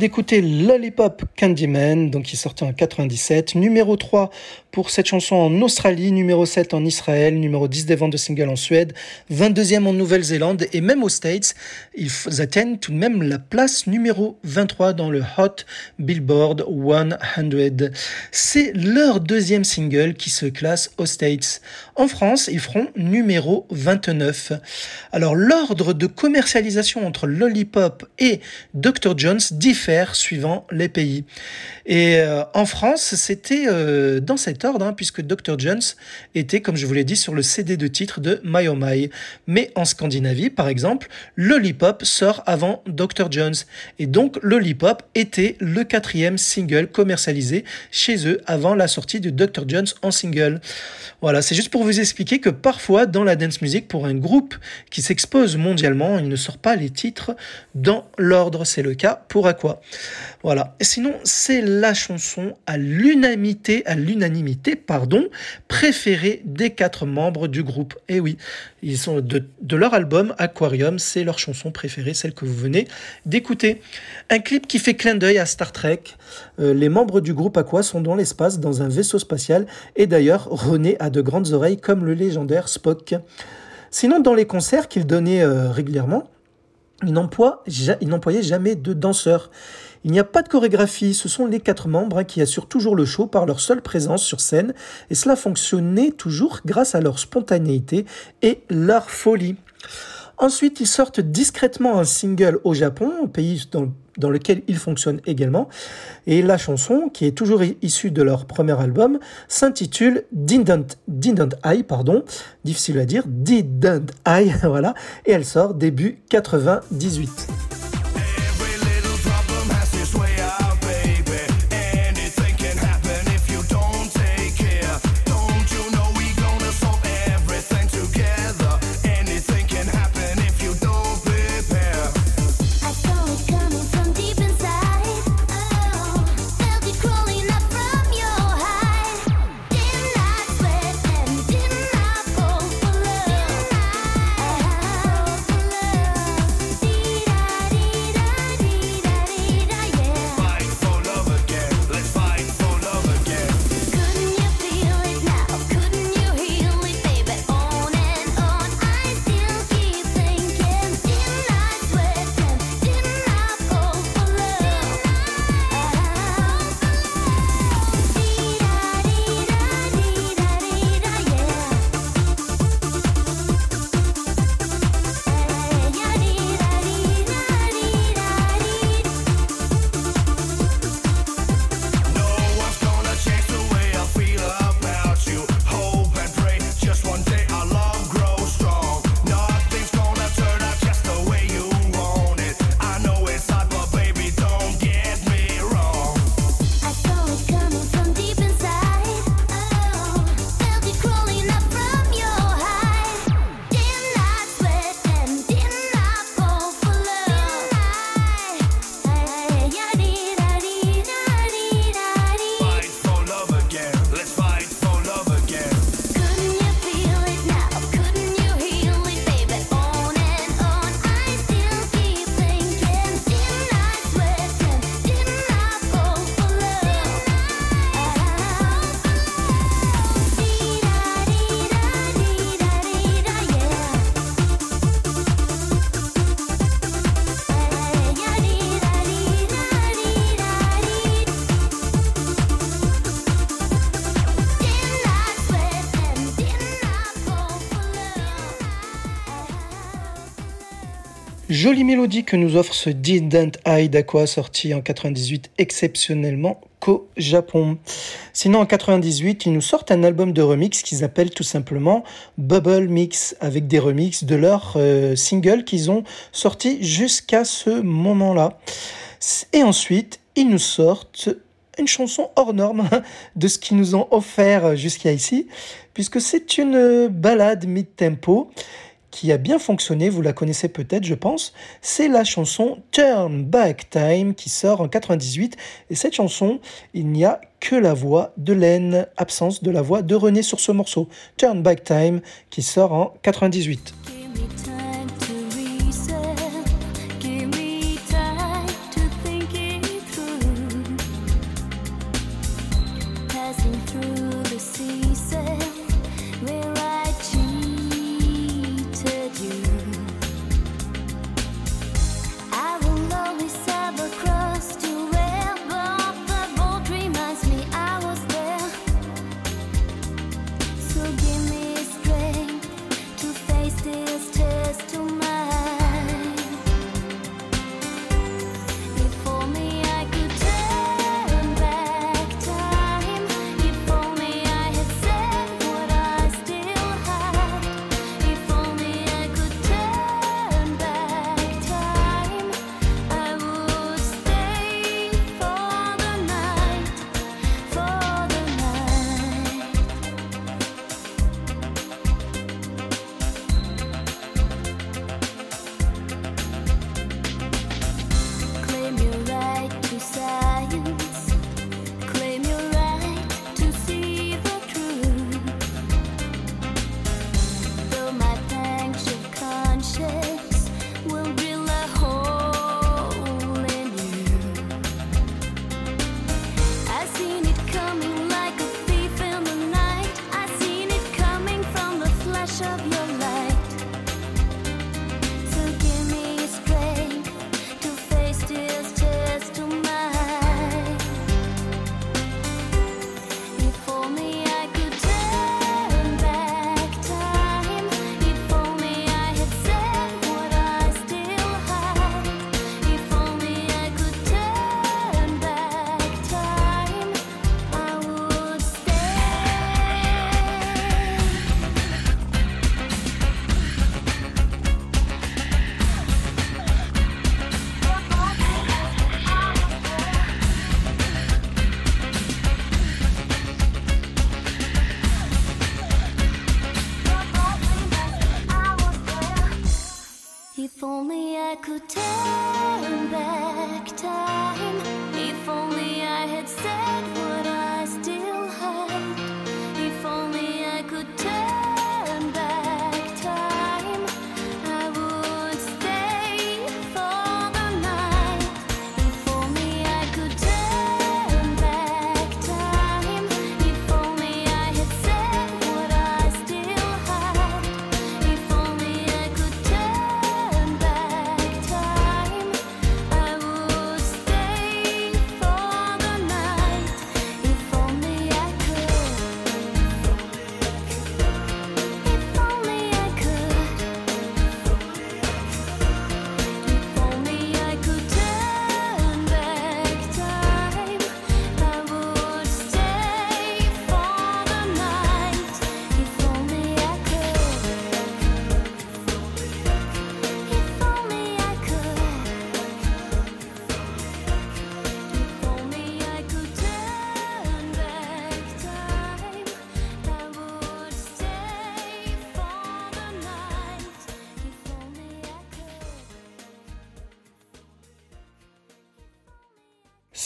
D'écouter Lollipop Candyman, donc qui sorti en 97, numéro 3 pour cette chanson en Australie, numéro 7 en Israël, numéro 10 des ventes de singles en Suède, 22e en Nouvelle-Zélande et même aux States, ils atteignent tout de même la place numéro 23 dans le Hot Billboard 100. C'est leur deuxième single qui se classe aux States. En France, ils feront numéro 29. Alors l'ordre de commercialisation entre Lollipop et Dr. Jones diffère suivant les pays. Et euh, en France, c'était euh, dans cet ordre, hein, puisque Dr. Jones était, comme je vous l'ai dit, sur le CD de titre de My Oh My. Mais en Scandinavie, par exemple, Lollipop sort avant Dr. Jones. Et donc Lollipop était le quatrième single commercialisé chez eux avant la sortie de Dr. Jones en single. Voilà, c'est juste pour vous expliquer que parfois dans la dance music, pour un groupe qui s'expose mondialement, il ne sort pas les titres dans l'ordre. C'est le cas pour Aqua. Voilà. Et sinon, c'est la chanson à l'unanimité, à l'unanimité, pardon, préférée des quatre membres du groupe. Et oui, ils sont de, leur album Aquarium, c'est leur chanson préférée, celle que vous venez d'écouter. Un clip qui fait clin d'œil à Star Trek. Euh, les membres du groupe Aqua sont dans l'espace, dans un vaisseau spatial, et d'ailleurs, René a de grandes oreilles comme le légendaire Spock. Sinon, dans les concerts qu'ils donnaient euh, régulièrement, ils n'employaient jamais de danseurs. Il n'y a pas de chorégraphie, ce sont les quatre membres hein, qui assurent toujours le show par leur seule présence sur scène, et cela fonctionnait toujours grâce à leur spontanéité et leur folie. Ensuite, ils sortent discrètement un single au Japon, pays dans, lequel ils fonctionnent également. Et la chanson, qui est toujours issue de leur premier album, s'intitule Didn't, Didn't I, pardon, difficile à dire, Didn't I, (laughs) voilà, et elle sort début 98. Jolie mélodie que nous offre ce Didn't I d'Aqua sorti en 98 exceptionnellement qu'au Japon. Sinon en 98, ils nous sortent un album de remix qu'ils appellent tout simplement Bubble Mix avec des remixes de leurs euh, singles qu'ils ont sortis jusqu'à ce moment-là. Et ensuite, ils nous sortent une chanson hors norme (laughs) de ce qu'ils nous ont offert jusqu'à ici, puisque c'est une balade mid-tempo qui a bien fonctionné, vous la connaissez peut-être, je pense. C'est la chanson Turn Back Time qui sort en 98. Et cette chanson, il n'y a que la voix de Len, absence de la voix de René sur ce morceau. Turn Back Time qui sort en 98. If only I could turn back time. If only I had said what I still had.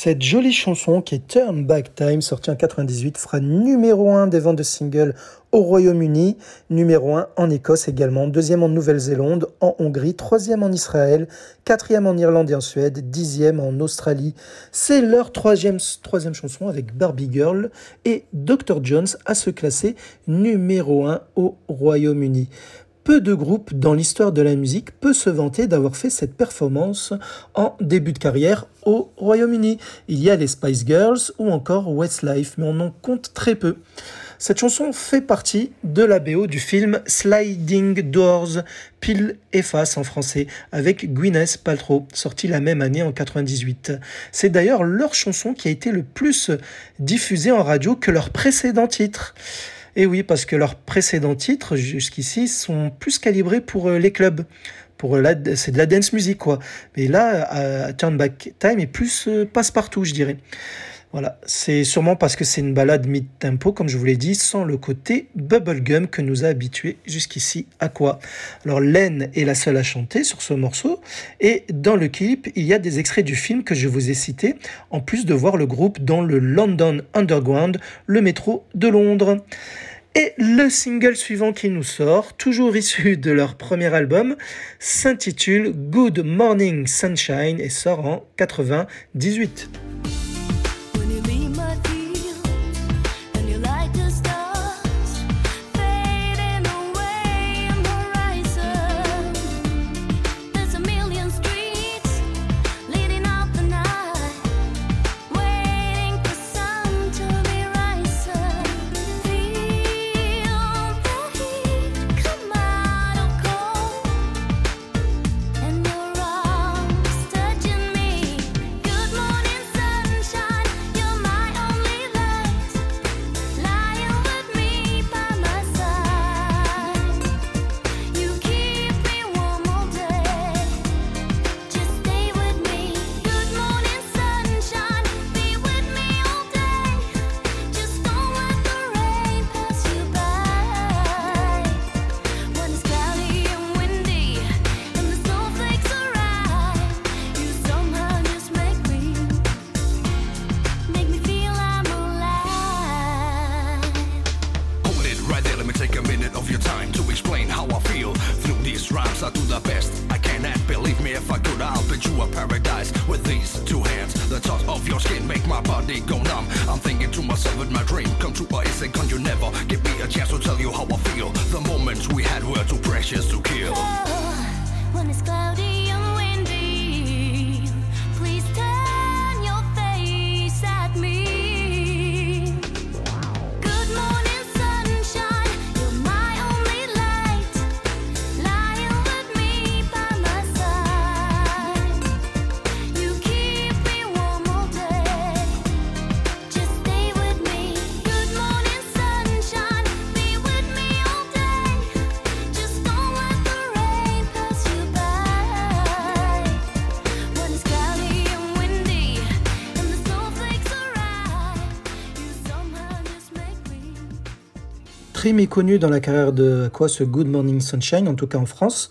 Cette jolie chanson qui est Turn Back Time, sortie en 98, fera numéro 1 des ventes de singles au Royaume-Uni, numéro 1 en Écosse également, deuxième en Nouvelle-Zélande, en Hongrie, troisième en Israël, quatrième en Irlande et en Suède, dixième en Australie. C'est leur troisième, troisième chanson avec Barbie Girl et Dr. Jones à se classer numéro 1 au Royaume-Uni. Peu de groupes dans l'histoire de la musique peut se vanter d'avoir fait cette performance en début de carrière au Royaume-Uni. Il y a les Spice Girls ou encore Westlife, mais on en compte très peu. Cette chanson fait partie de la BO du film Sliding Doors, pile et face en français, avec Gwyneth Paltrow, sorti la même année en 98. C'est d'ailleurs leur chanson qui a été le plus diffusée en radio que leur précédent titre. Et oui, parce que leurs précédents titres, jusqu'ici, sont plus calibrés pour euh, les clubs. Pour euh, la, c'est de la dance music, quoi. Mais là, euh, Turn Back Time est plus passe-partout, je dirais. Voilà, c'est sûrement parce que c'est une balade mid-tempo, comme je vous l'ai dit, sans le côté bubblegum que nous a habitués jusqu'ici à quoi. Alors Len est la seule à chanter sur ce morceau, et dans le clip, il y a des extraits du film que je vous ai cités, en plus de voir le groupe dans le London Underground, le métro de Londres. Et le single suivant qui nous sort, toujours issu de leur premier album, s'intitule Good Morning Sunshine et sort en 98. Très méconnu dans la carrière de quoi ce Good Morning Sunshine, en tout cas en France.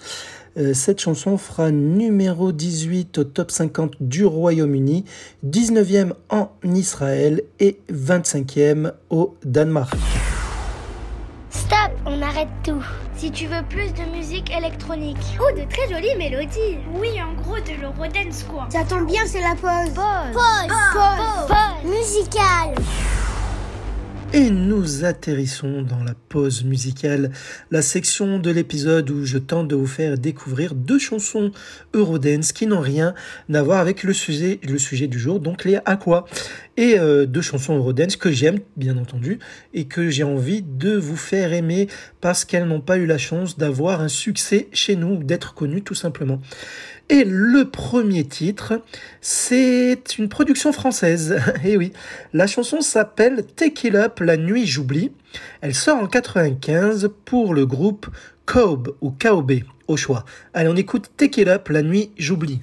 Euh, cette chanson fera numéro 18 au top 50 du Royaume-Uni, 19e en Israël et 25e au Danemark. Stop, on arrête tout. Si tu veux plus de musique électronique. Oh, de très jolies mélodies. Oui, en gros, de l'Eurodance, quoi. Ça tombe bien, c'est la pause. Pause. Pause. Pause. Pause. Musicale. Et nous atterrissons dans la pause musicale, la section de l'épisode où je tente de vous faire découvrir deux chansons Eurodance qui n'ont rien à voir avec le sujet, du jour, donc les Aqua. Et euh, deux chansons Eurodance que j'aime, bien entendu, et que j'ai envie de vous faire aimer parce qu'elles n'ont pas eu la chance d'avoir un succès chez nous, d'être connues tout simplement. Et le premier titre, c'est une production française. (laughs) Et oui, la chanson s'appelle Take It Up, la nuit j'oublie. Elle sort en 95 pour le groupe Kobe ou KOB au choix. Allez, on écoute Take It Up, la nuit j'oublie.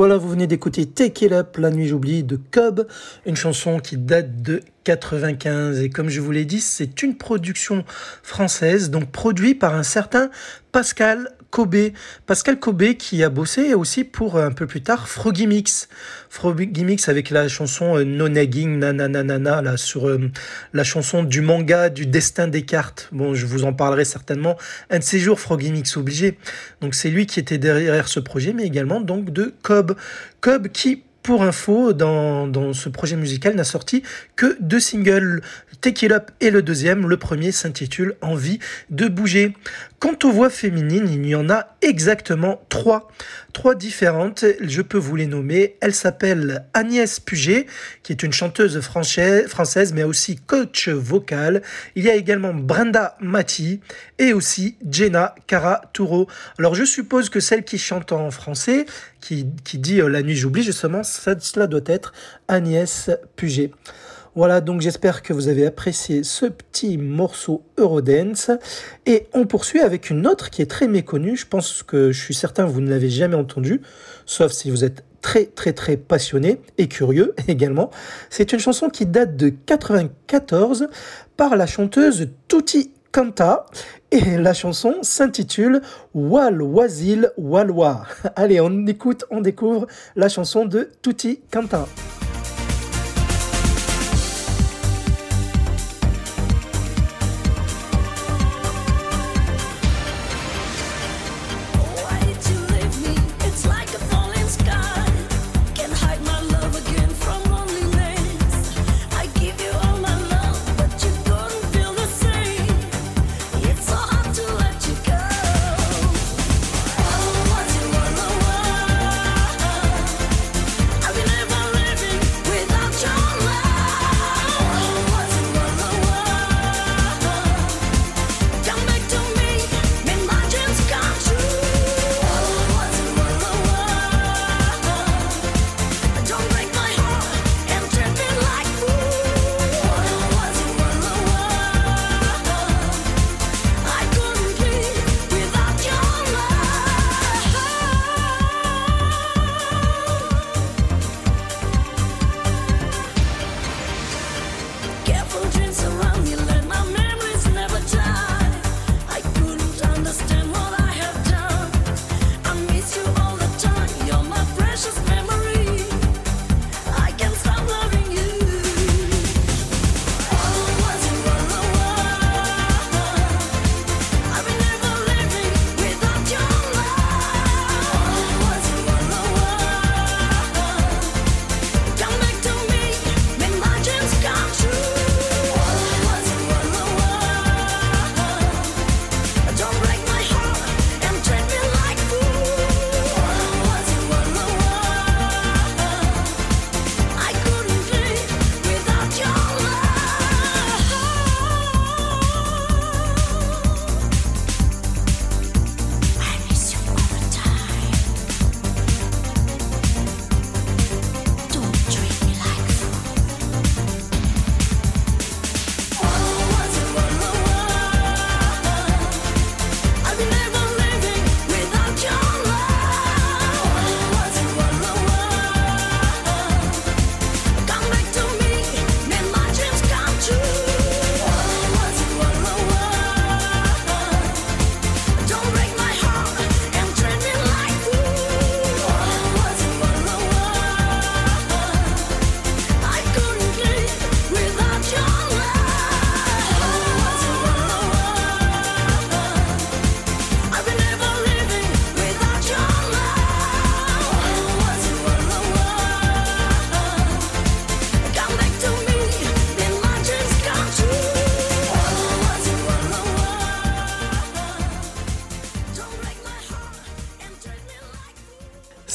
Voilà, vous venez d'écouter Take It Up, La Nuit J'oublie de Cobb, une chanson qui date de 95. Et comme je vous l'ai dit, c'est une production française, donc produit par un certain Pascal Cobé. Pascal Cobé qui a bossé aussi pour un peu plus tard Froggy Mix. Froggy Mix avec la chanson euh, No Nagging Nananana là sur euh, la chanson du manga du destin des cartes. Bon, je vous en parlerai certainement un de ces jours Froggy Mix obligé. Donc c'est lui qui était derrière ce projet mais également donc de Cobb. Cobb qui pour info, dans ce projet musical n'a sorti que deux singles, Take It Up et le deuxième. Le premier s'intitule Envie de bouger. Quant aux voix féminines, il y en a exactement trois. Trois différentes, je peux vous les nommer. Elle s'appelle Agnès Puget, qui est une chanteuse française, mais aussi coach vocal. Il y a également Brenda Mati et aussi Jenna Cara-Touro. Alors je suppose que celle qui chante en français, qui, dit euh, La nuit j'oublie, justement, cela doit être Agnès Puget. Voilà, donc j'espère que vous avez apprécié ce petit morceau Eurodance. Et on poursuit avec une autre qui est très méconnue. Je pense que je suis certain que vous ne l'avez jamais entendue, sauf si vous êtes très très très passionné et curieux (laughs) également. C'est une chanson qui date de 94 par la chanteuse Tutti Canta et la chanson s'intitule Wal Wasil Walwa. (laughs) Allez, on écoute, on découvre la chanson de Tutti Canta.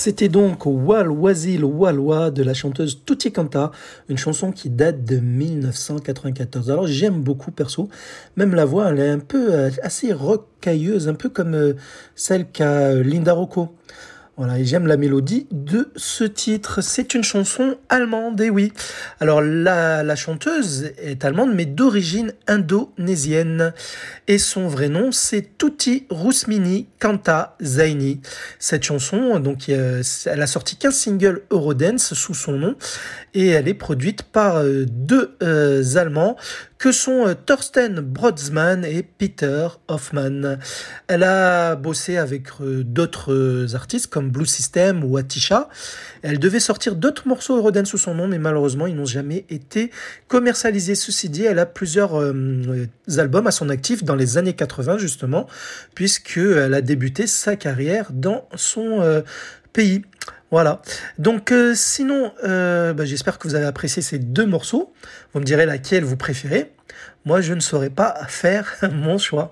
C'était donc Wal Wazil Walwa de la chanteuse Tutti Canta, une chanson qui date de 1994. Alors j'aime beaucoup perso, même la voix elle est un peu euh, assez rocailleuse, un peu comme euh, celle qu'a euh, Linda Rocco. Voilà, et j'aime la mélodie de ce titre. C'est une chanson allemande, et oui. Alors, la, la chanteuse est allemande, mais d'origine indonésienne. Et son vrai nom, c'est Tuti Rusmini Kanta Zaini. Cette chanson, donc, euh, elle a sorti 15 singles Eurodance sous son nom, et elle est produite par euh, deux euh, Allemands que sont euh, Thorsten Brodsman et Peter Hoffman. Elle a bossé avec euh, d'autres euh, artistes comme Blue System ou Atisha. Elle devait sortir d'autres morceaux Eurodance sous son nom, mais malheureusement, ils n'ont jamais été commercialisés. Ceci dit, elle a plusieurs albums à son actif dans les années 80, justement, puisqu'elle a débuté sa carrière dans son pays. Voilà. Donc, euh, sinon, euh, bah, j'espère que vous avez apprécié ces deux morceaux. Vous me direz laquelle vous préférez. Moi, je ne saurais pas faire (laughs) mon choix.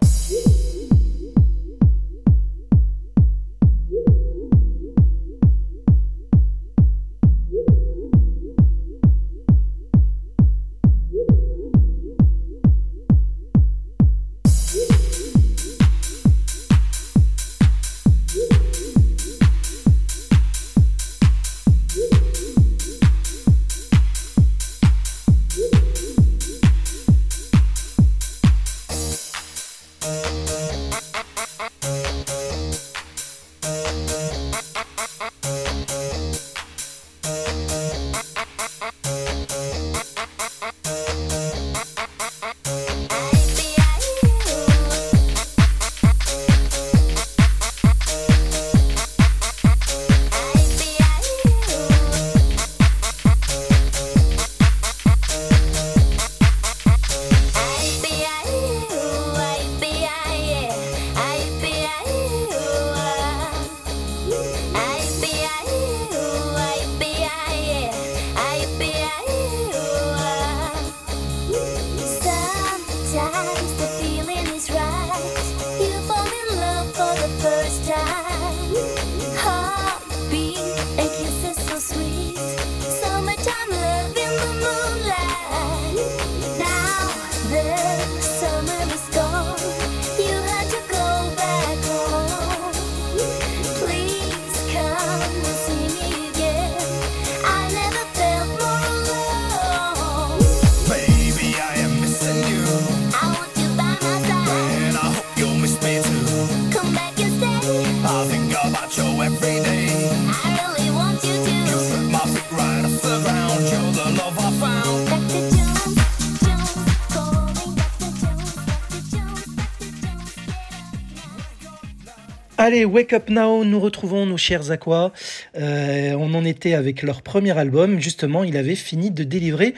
Allez, Wake Up Now, nous retrouvons nos chers Aqua. Euh, on en était avec leur premier album. Justement, il avait fini de délivrer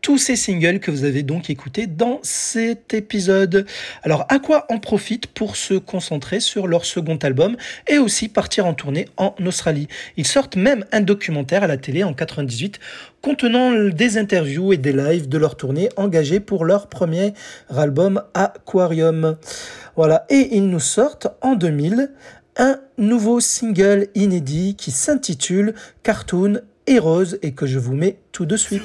tous ces singles que vous avez donc écoutés dans cet épisode. Alors, Aqua en profite pour se concentrer sur leur second album et aussi partir en tournée en Australie. Ils sortent même un documentaire à la télé en 98 contenant des interviews et des lives de leur tournée engagés pour leur premier album Aquarium. Voilà, et ils nous sortent en 2000 un nouveau single inédit qui s'intitule Cartoon Heroes et que je vous mets tout de suite.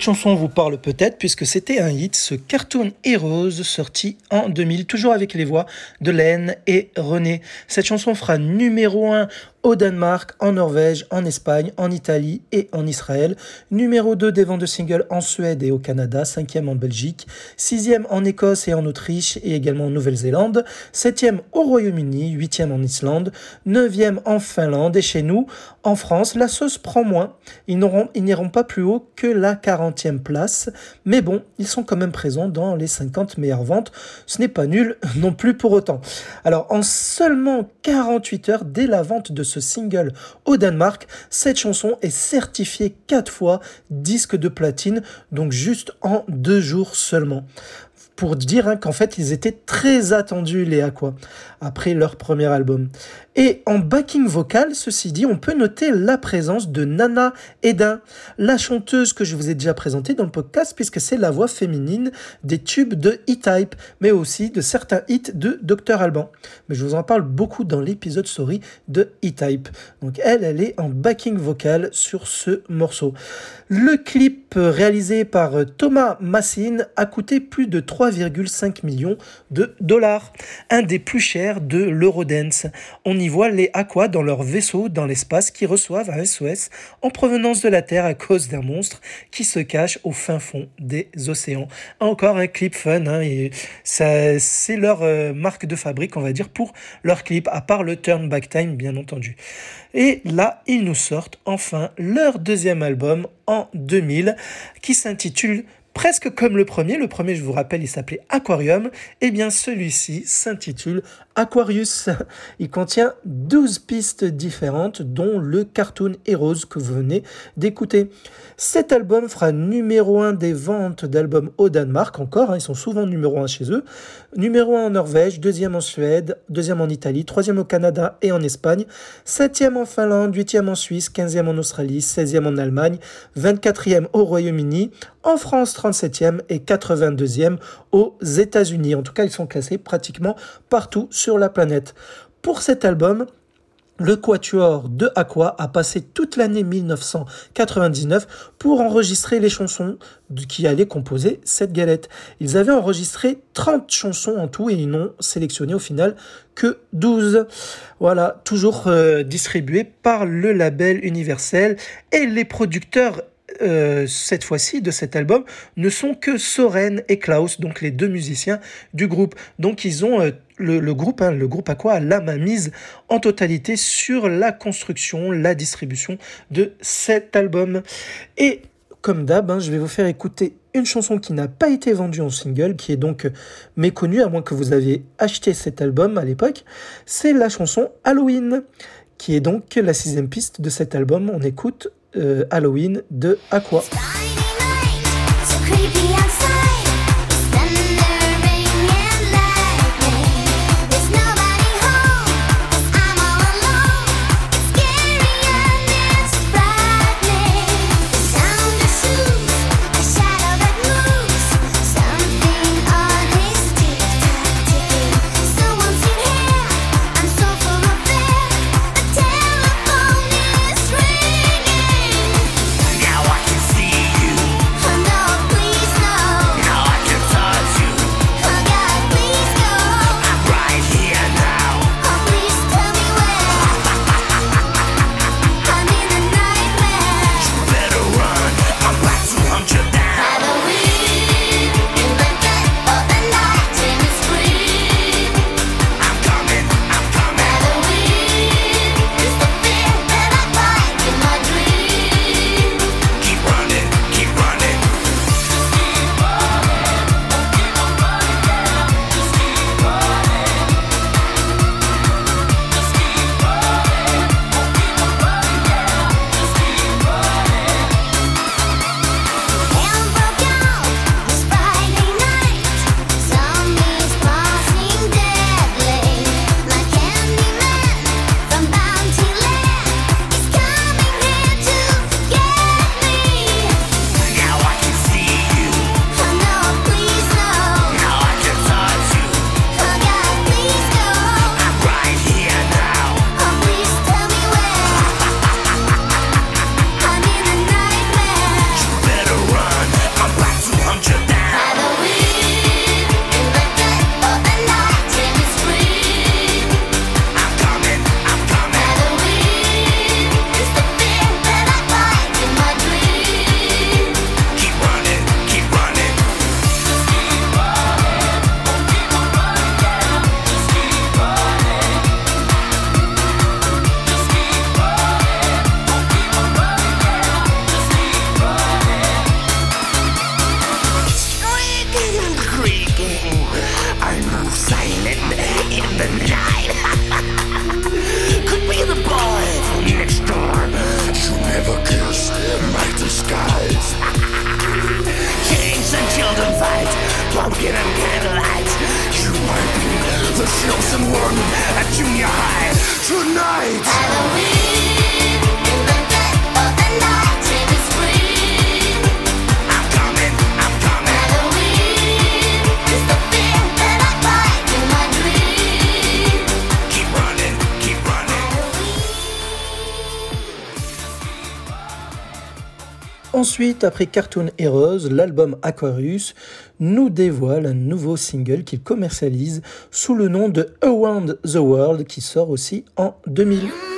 Chanson vous parle peut-être puisque c'était un hit, ce Cartoon Heroes sorti en 2000, toujours avec les voix de Laine et René. Cette chanson fera numéro 1 au Danemark, en Norvège, en Espagne, en Italie et en Israël. Numéro 2 des ventes de singles en Suède et au Canada, 5e en Belgique, 6e en Écosse et en Autriche et également en Nouvelle-Zélande, 7e au Royaume-Uni, 8e en Islande, 9e en Finlande et chez nous, en France, la sauce prend moins. Ils n'iront pas plus haut que la 40e place, mais bon, ils sont quand même présents dans les 50 meilleures ventes. Ce n'est pas nul non plus pour autant. Alors, en seulement 48 heures dès la vente de ce single au Danemark, cette chanson est certifiée 4 fois disque de platine, donc juste en deux jours seulement. Pour dire hein, qu'en fait, ils étaient très attendus, les Aqua, après leur premier album. Et en backing vocal, ceci dit, on peut noter la présence de Nana Edin, la chanteuse que je vous ai déjà présentée dans le podcast, puisque c'est la voix féminine des tubes de E-Type, mais aussi de certains hits de Dr Alban. Mais je vous en parle beaucoup dans l'épisode Sorry de E-Type. Donc elle, elle est en backing vocal sur ce morceau. Le clip réalisé par Thomas Massine a coûté plus de 3,5 millions de dollars, un des plus chers de l'Eurodance. On y voit les Aqua dans leur vaisseau dans l'espace qui reçoivent un SOS en provenance de la Terre à cause d'un monstre qui se cache au fin fond des océans. Encore un clip fun, hein, et c'est leur euh, marque de fabrique, on va dire, pour leur clip, à part le Turn Back Time, bien entendu. Et là, ils nous sortent enfin leur deuxième album en 2000 qui s'intitule presque comme le premier. Le premier, je vous rappelle, il s'appelait Aquarium. Et bien celui-ci s'intitule Aquarius. Il contient 12 pistes différentes, dont le Cartoon Heroes que vous venez d'écouter. Cet album fera numéro 1 des ventes d'albums au Danemark, encore, hein, ils sont souvent numéro 1 chez eux. Numéro 1 en Norvège, deuxième en Suède, deuxième en Italie, troisième au Canada et en Espagne, septième en Finlande, huitième en Suisse, quinzième en Australie, seizième en Allemagne, 24e au Royaume-Uni, en France 37e et 82e aux États-Unis. En tout cas, ils sont classés pratiquement partout sur la planète. Pour cet album, le quatuor de Aqua a passé toute l'année 1999 pour enregistrer les chansons qui allaient composer cette galette. Ils avaient enregistré 30 chansons en tout et ils n'ont sélectionné au final que 12. Voilà, toujours euh, distribué par le label Universel et les producteurs euh, cette fois-ci de cet album ne sont que Soren et Klaus, donc les deux musiciens du groupe. Donc ils ont euh, le, groupe, hein, le groupe Aqua la mise en totalité sur la construction, la distribution de cet album. Et comme d'hab, hein, je vais vous faire écouter une chanson qui n'a pas été vendue en single, qui est donc méconnue, à moins que vous aviez acheté cet album à l'époque. C'est la chanson Halloween, qui est donc la sixième piste de cet album. On écoute euh, Halloween de Aqua. Après Cartoon Heroes, l'album Aquarius nous dévoile un nouveau single qu'il commercialise sous le nom de Around the World qui sort aussi en 2000.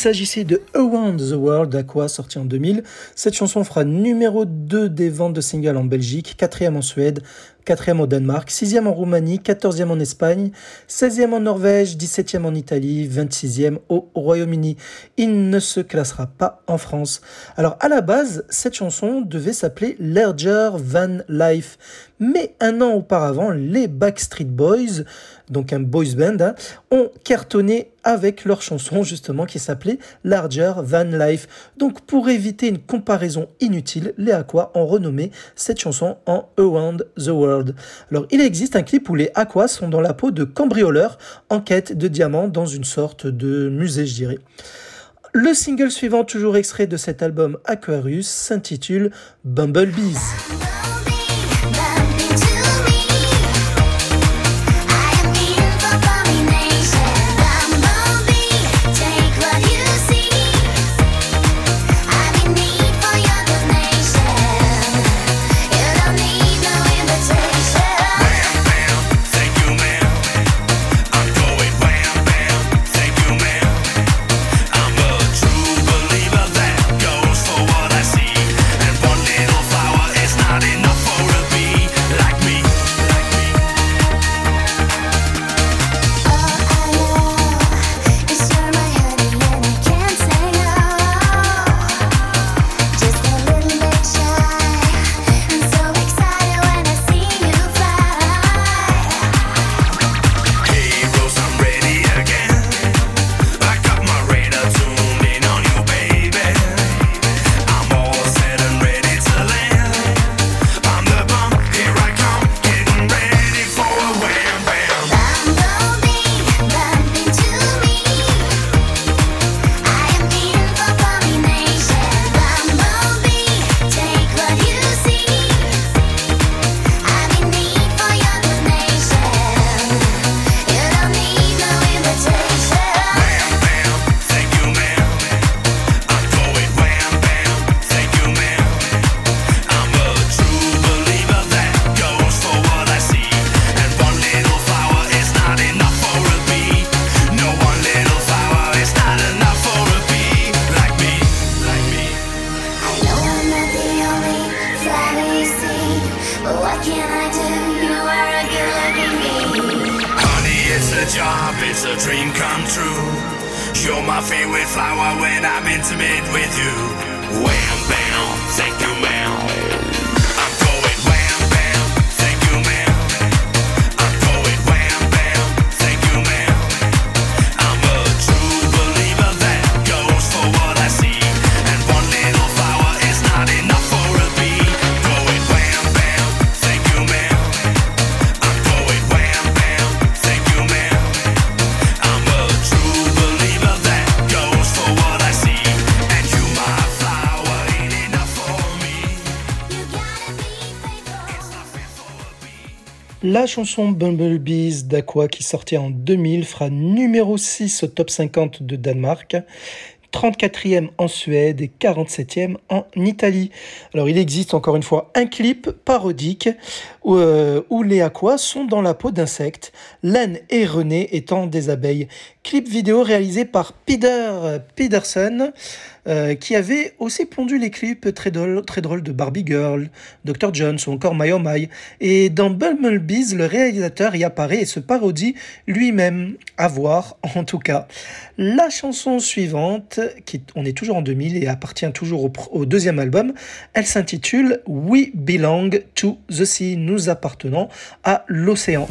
Il s'agissait de Around the World d'Aqua, sorti en 2000, cette chanson fera numéro 2 des ventes de singles en Belgique, quatrième en Suède, quatrième au Danemark, sixième en Roumanie, quatorzième en Espagne, seizième en Norvège, dix-septième en Italie, vingt-sixième au Royaume-Uni. Il ne se classera pas en France. Alors à la base, cette chanson devait s'appeler Larger Van Life, mais un an auparavant, les Backstreet Boys donc un boys band, hein, ont cartonné avec leur chanson justement qui s'appelait Larger Than Life. Donc pour éviter une comparaison inutile, les Aqua ont renommé cette chanson en Around the World. Alors il existe un clip où les Aqua sont dans la peau de cambrioleurs en quête de diamants dans une sorte de musée, je dirais. Le single suivant, toujours extrait de cet album Aquarius, s'intitule Bumblebees. La chanson Bumblebees d'Aqua qui sortait en 2000 fera numéro 6 au top 50 de Danemark. 34e en Suède et 47e en Italie. Alors il existe encore une fois un clip parodique euh, où les Aquas sont dans la peau d'insectes, Laine et René étant des abeilles. Clip vidéo réalisé par Peter Pedersen euh, qui avait aussi pondu les clips très drôles, de Barbie Girl, Dr. Jones ou encore My Oh My. Et dans Bumblebees, le réalisateur y apparaît et se parodie lui-même. À voir (laughs) en tout cas. La chanson suivante, qui on est toujours en 2000 et appartient toujours au deuxième album, elle s'intitule We Belong to the Sea. Nous appartenons à l'océan.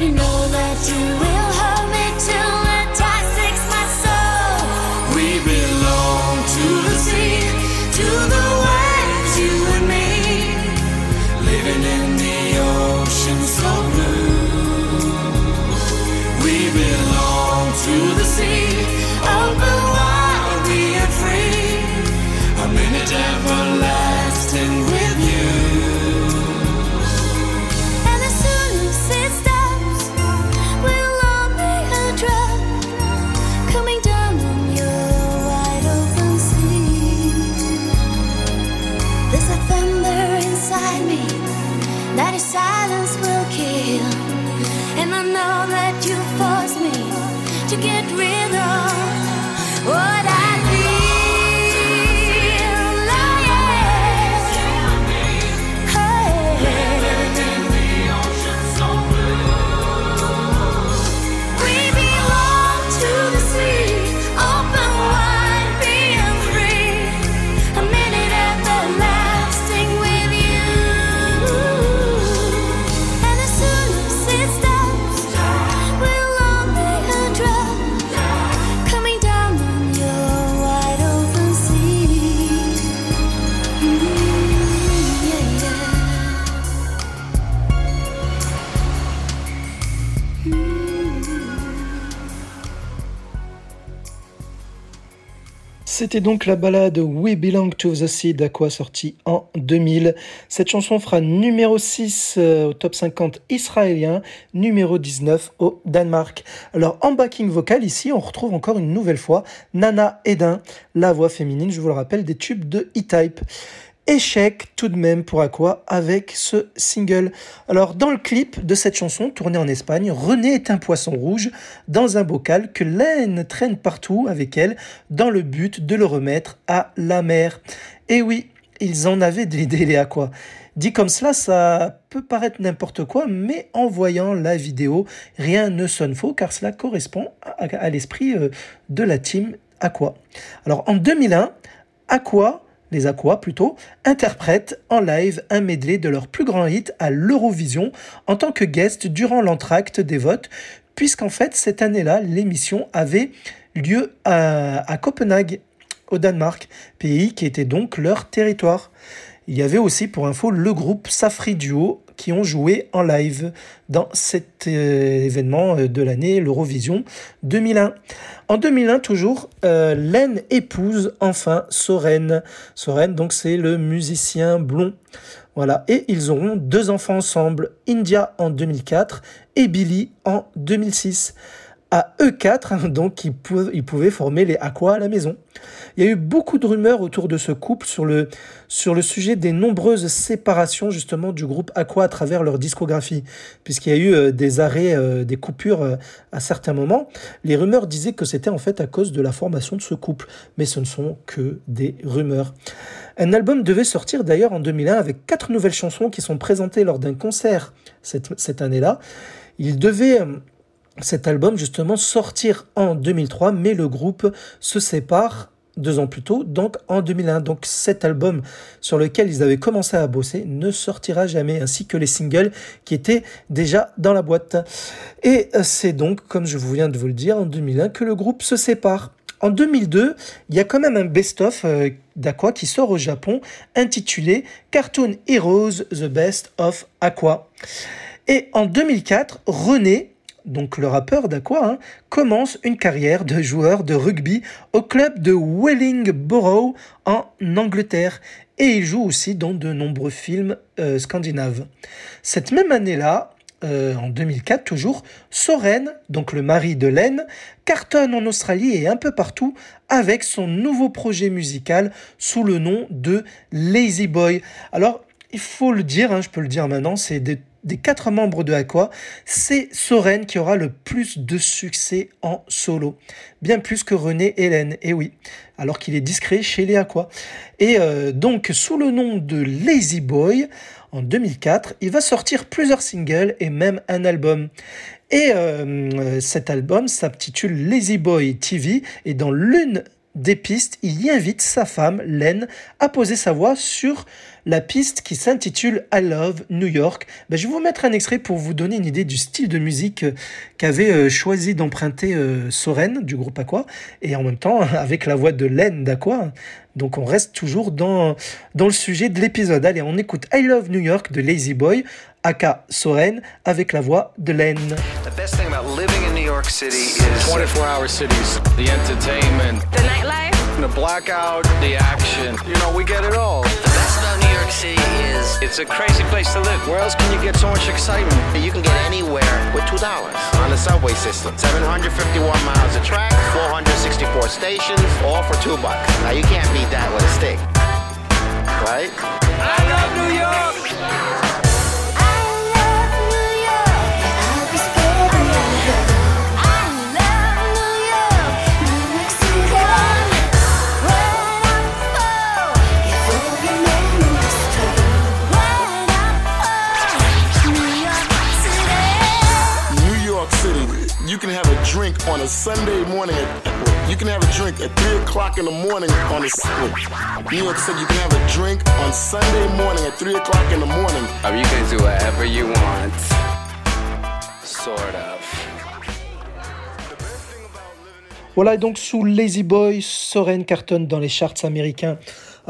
Me know that you will hold me till that C'était donc la balade We Belong to the Sea d'Aqua sortie en 2000. Cette chanson fera numéro 6 euh, au top 50 israélien, numéro 19 au Danemark. Alors en backing vocal ici, on retrouve encore une nouvelle fois Nana Edin, la voix féminine, je vous le rappelle, des tubes de E-Type. Échec tout de même pour Aqua avec ce single. Alors dans le clip de cette chanson tournée en Espagne, René est un poisson rouge dans un bocal que Laine traîne partout avec elle dans le but de le remettre à la mer. Et oui, ils en avaient de l'idée les Aqua. Dit comme cela, ça peut paraître n'importe quoi, mais en voyant la vidéo, rien ne sonne faux car cela correspond à, à l'esprit euh, de la team Aqua. Alors en 2001, Aqua les Aqua plutôt, interprètent en live un medley de leur plus grand hit à l'Eurovision en tant que guest durant l'entracte des votes, puisqu'en fait cette année-là, l'émission avait lieu à, à Copenhague, au Danemark, pays qui était donc leur territoire. Il y avait aussi, pour info, le groupe Safri Duo qui ont joué en live dans cet euh, événement euh, de l'année, l'Eurovision 2001. En 2001, toujours, euh, Len épouse enfin Soren. Soren, donc, c'est le musicien blond. Voilà, et ils auront deux enfants ensemble, India en 2004 et Billy en 2006. À eux quatre, donc, ils, pou- ils pouvaient former les Aqua à la maison. Il y a eu beaucoup de rumeurs autour de ce couple sur le, sur le sujet des nombreuses séparations justement du groupe Aqua à travers leur discographie, puisqu'il y a eu euh, des arrêts, euh, des coupures euh, à certains moments. Les rumeurs disaient que c'était en fait à cause de la formation de ce couple, mais ce ne sont que des rumeurs. Un album devait sortir d'ailleurs en 2001 avec quatre nouvelles chansons qui sont présentées lors d'un concert cette, cette année-là. Il devait cet album justement sortir en 2003, mais le groupe se sépare deux ans plus tôt, donc en 2001. Donc cet album sur lequel ils avaient commencé à bosser ne sortira jamais, ainsi que les singles qui étaient déjà dans la boîte. Et c'est donc, comme je vous viens de vous le dire, en 2001 que le groupe se sépare. En 2002, il y a quand même un best-of euh, d'Aqua qui sort au Japon intitulé Cartoon Heroes The Best of Aqua. Et en 2004, René, donc le rappeur d'Aqua, hein, commence une carrière de joueur de rugby au club de Wellingborough en Angleterre. Et il joue aussi dans de nombreux films euh, scandinaves. Cette même année-là, euh, en 2004 toujours, Soren, donc le mari de Len, cartonne en Australie et un peu partout avec son nouveau projet musical sous le nom de Lazy Boy. Alors, il faut le dire, hein, je peux le dire maintenant, c'est des, des quatre membres de Aqua, c'est Soren qui aura le plus de succès en solo. Bien plus que René Hélène, et oui, alors qu'il est discret chez les Aqua. Et euh, donc, sous le nom de Lazy Boy, en 2004, il va sortir plusieurs singles et même un album. Et euh, cet album s'intitule Lazy Boy TV et dans l'une des pistes, il y invite sa femme, Len, à poser sa voix sur la piste qui s'intitule I Love New York. Ben, je vais vous mettre un extrait pour vous donner une idée du style de musique euh, qu'avait euh, choisi d'emprunter euh, Soren du groupe Aqua et en même temps (laughs) avec la voix de Len d'Aqua. Donc on reste toujours dans, dans le sujet de l'épisode. Allez, on écoute I Love New York de Lazy Boy, aka Soren, avec la voix de Len. The best thing about living in New York City is 24 hour cities, the entertainment, The nightlife? the blackout, the action. You know, we get it all. the best about New York City is It's a crazy place to live. Where else can you get so much excitement? you can get anywhere with two dollars on the subway system. 751 miles of track, 464 stations, all for two bucks. Now you can't beat that with a stick, right? I love New York! On a Sunday morning. At, you can have a drink at 3 o'clock in the morning on a. New York City, you can have a drink on Sunday morning at 3 o'clock in the morning. Oh, you can do whatever you want. Sort of. Voilà, et donc sous Lazy Boy, Soren cartonne dans les charts américains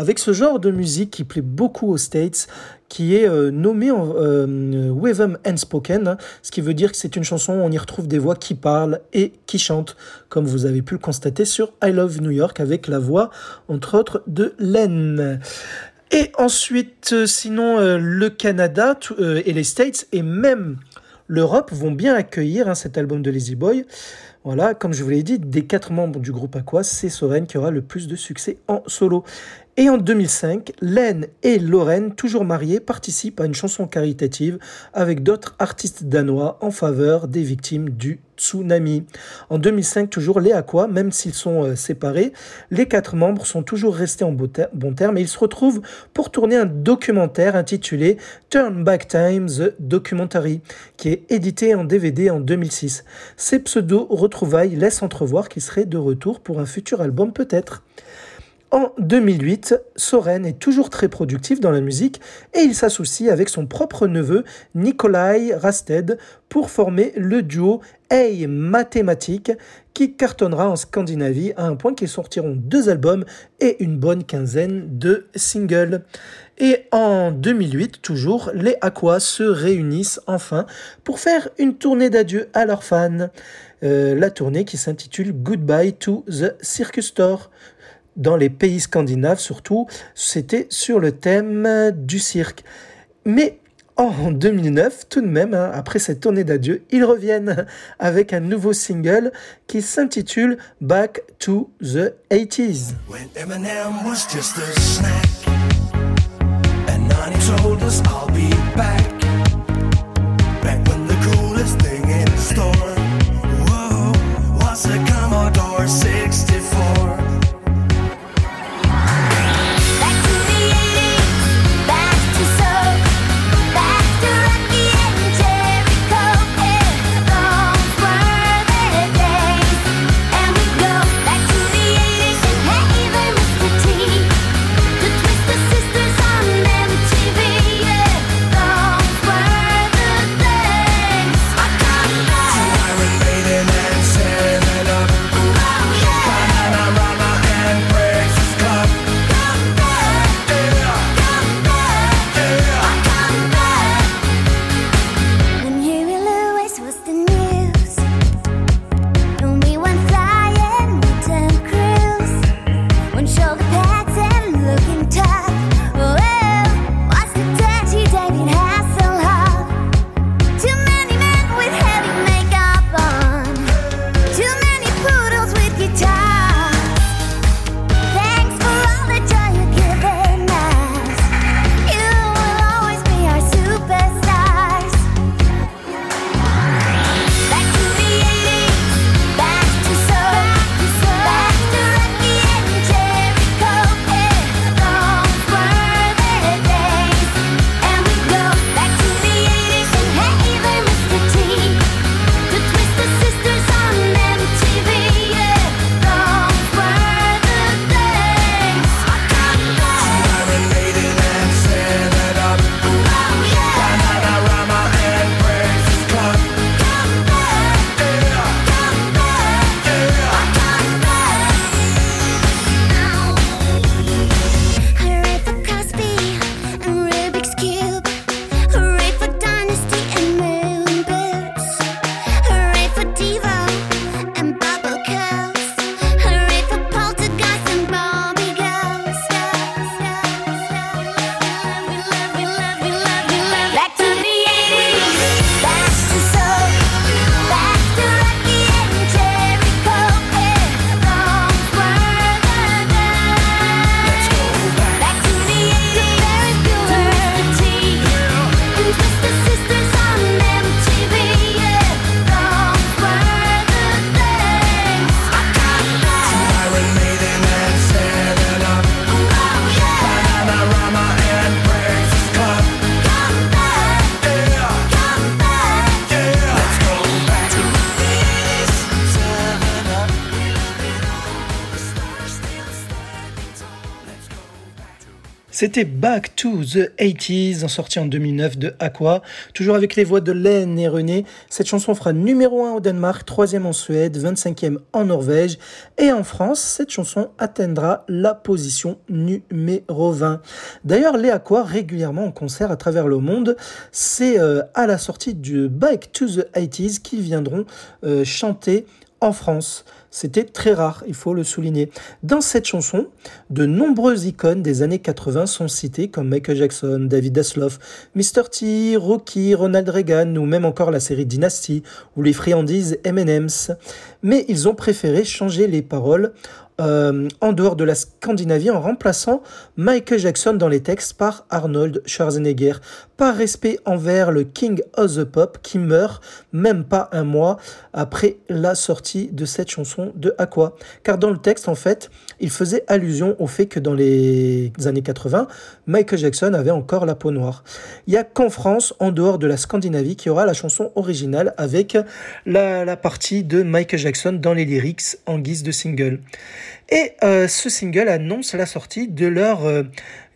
avec ce genre de musique qui plaît beaucoup aux States, qui est euh, nommé en euh, and Spoken, ce qui veut dire que c'est une chanson où on y retrouve des voix qui parlent et qui chantent, comme vous avez pu le constater sur I Love New York avec la voix, entre autres, de Len. Et ensuite, euh, sinon, euh, le Canada euh, et les States et même l'Europe vont bien accueillir hein, cet album de Lazy Boy. Voilà, comme je vous l'ai dit, des quatre membres du groupe Aqua, c'est Soren qui aura le plus de succès en solo. Et en 2005, Len et Lorraine, toujours mariés, participent à une chanson caritative avec d'autres artistes danois en faveur des victimes du tsunami. En 2005, toujours les Aqua, même s'ils sont euh, séparés, les quatre membres sont toujours restés en bon terme et ils se retrouvent pour tourner un documentaire intitulé Turn Back Time The Documentary, qui est édité en DVD en 2006. Ces pseudo-retrouvailles laissent entrevoir qu'ils seraient de retour pour un futur album peut-être. En 2008, Soren est toujours très productif dans la musique et il s'associe avec son propre neveu Nikolai Rasted pour former le duo Hey Mathématique qui cartonnera en Scandinavie à un point qu'ils sortiront deux albums et une bonne quinzaine de singles. Et en 2008, toujours, les Aqua se réunissent enfin pour faire une tournée d'adieu à leurs fans. Euh, la tournée qui s'intitule Goodbye to the Circus Store dans les pays scandinaves surtout, c'était sur le thème du cirque. Mais en (laughs) 2009, tout de même, hein, après cette tournée d'adieu, ils reviennent (laughs) avec un nouveau single qui s'intitule Back to the 80s. When Eminem was C'était Back to the 80s, sorti en 2009 de Aqua, toujours avec les voix de Len et René. Cette chanson fera numéro 1 au Danemark, 3e en Suède, 25e en Norvège. Et en France, cette chanson atteindra la position numéro 20. D'ailleurs, les Aqua, régulièrement en concert à travers le monde, c'est euh, à la sortie du Back to the 80s qu'ils viendront euh, chanter en France. C'était très rare, il faut le souligner. Dans cette chanson, de nombreuses icônes des années 80 sont citées, comme Michael Jackson, David Hasselhoff, Mr. T, Rocky, Ronald Reagan, ou même encore la série Dynasty, ou les friandises M&M's. Mais ils ont préféré changer les paroles euh, en dehors de la Scandinavie en remplaçant Michael Jackson dans les textes par Arnold Schwarzenegger, par respect envers le King of the Pop qui meurt même pas un mois après la sortie de cette chanson de Aqua. Car dans le texte, en fait, il faisait allusion au fait que dans les années 80, Michael Jackson avait encore la peau noire. Il n'y a qu'en France, en dehors de la Scandinavie, qui aura la chanson originale avec la, partie de Michael Jackson dans les lyrics en guise de single. Et euh, ce single annonce la sortie de leur euh,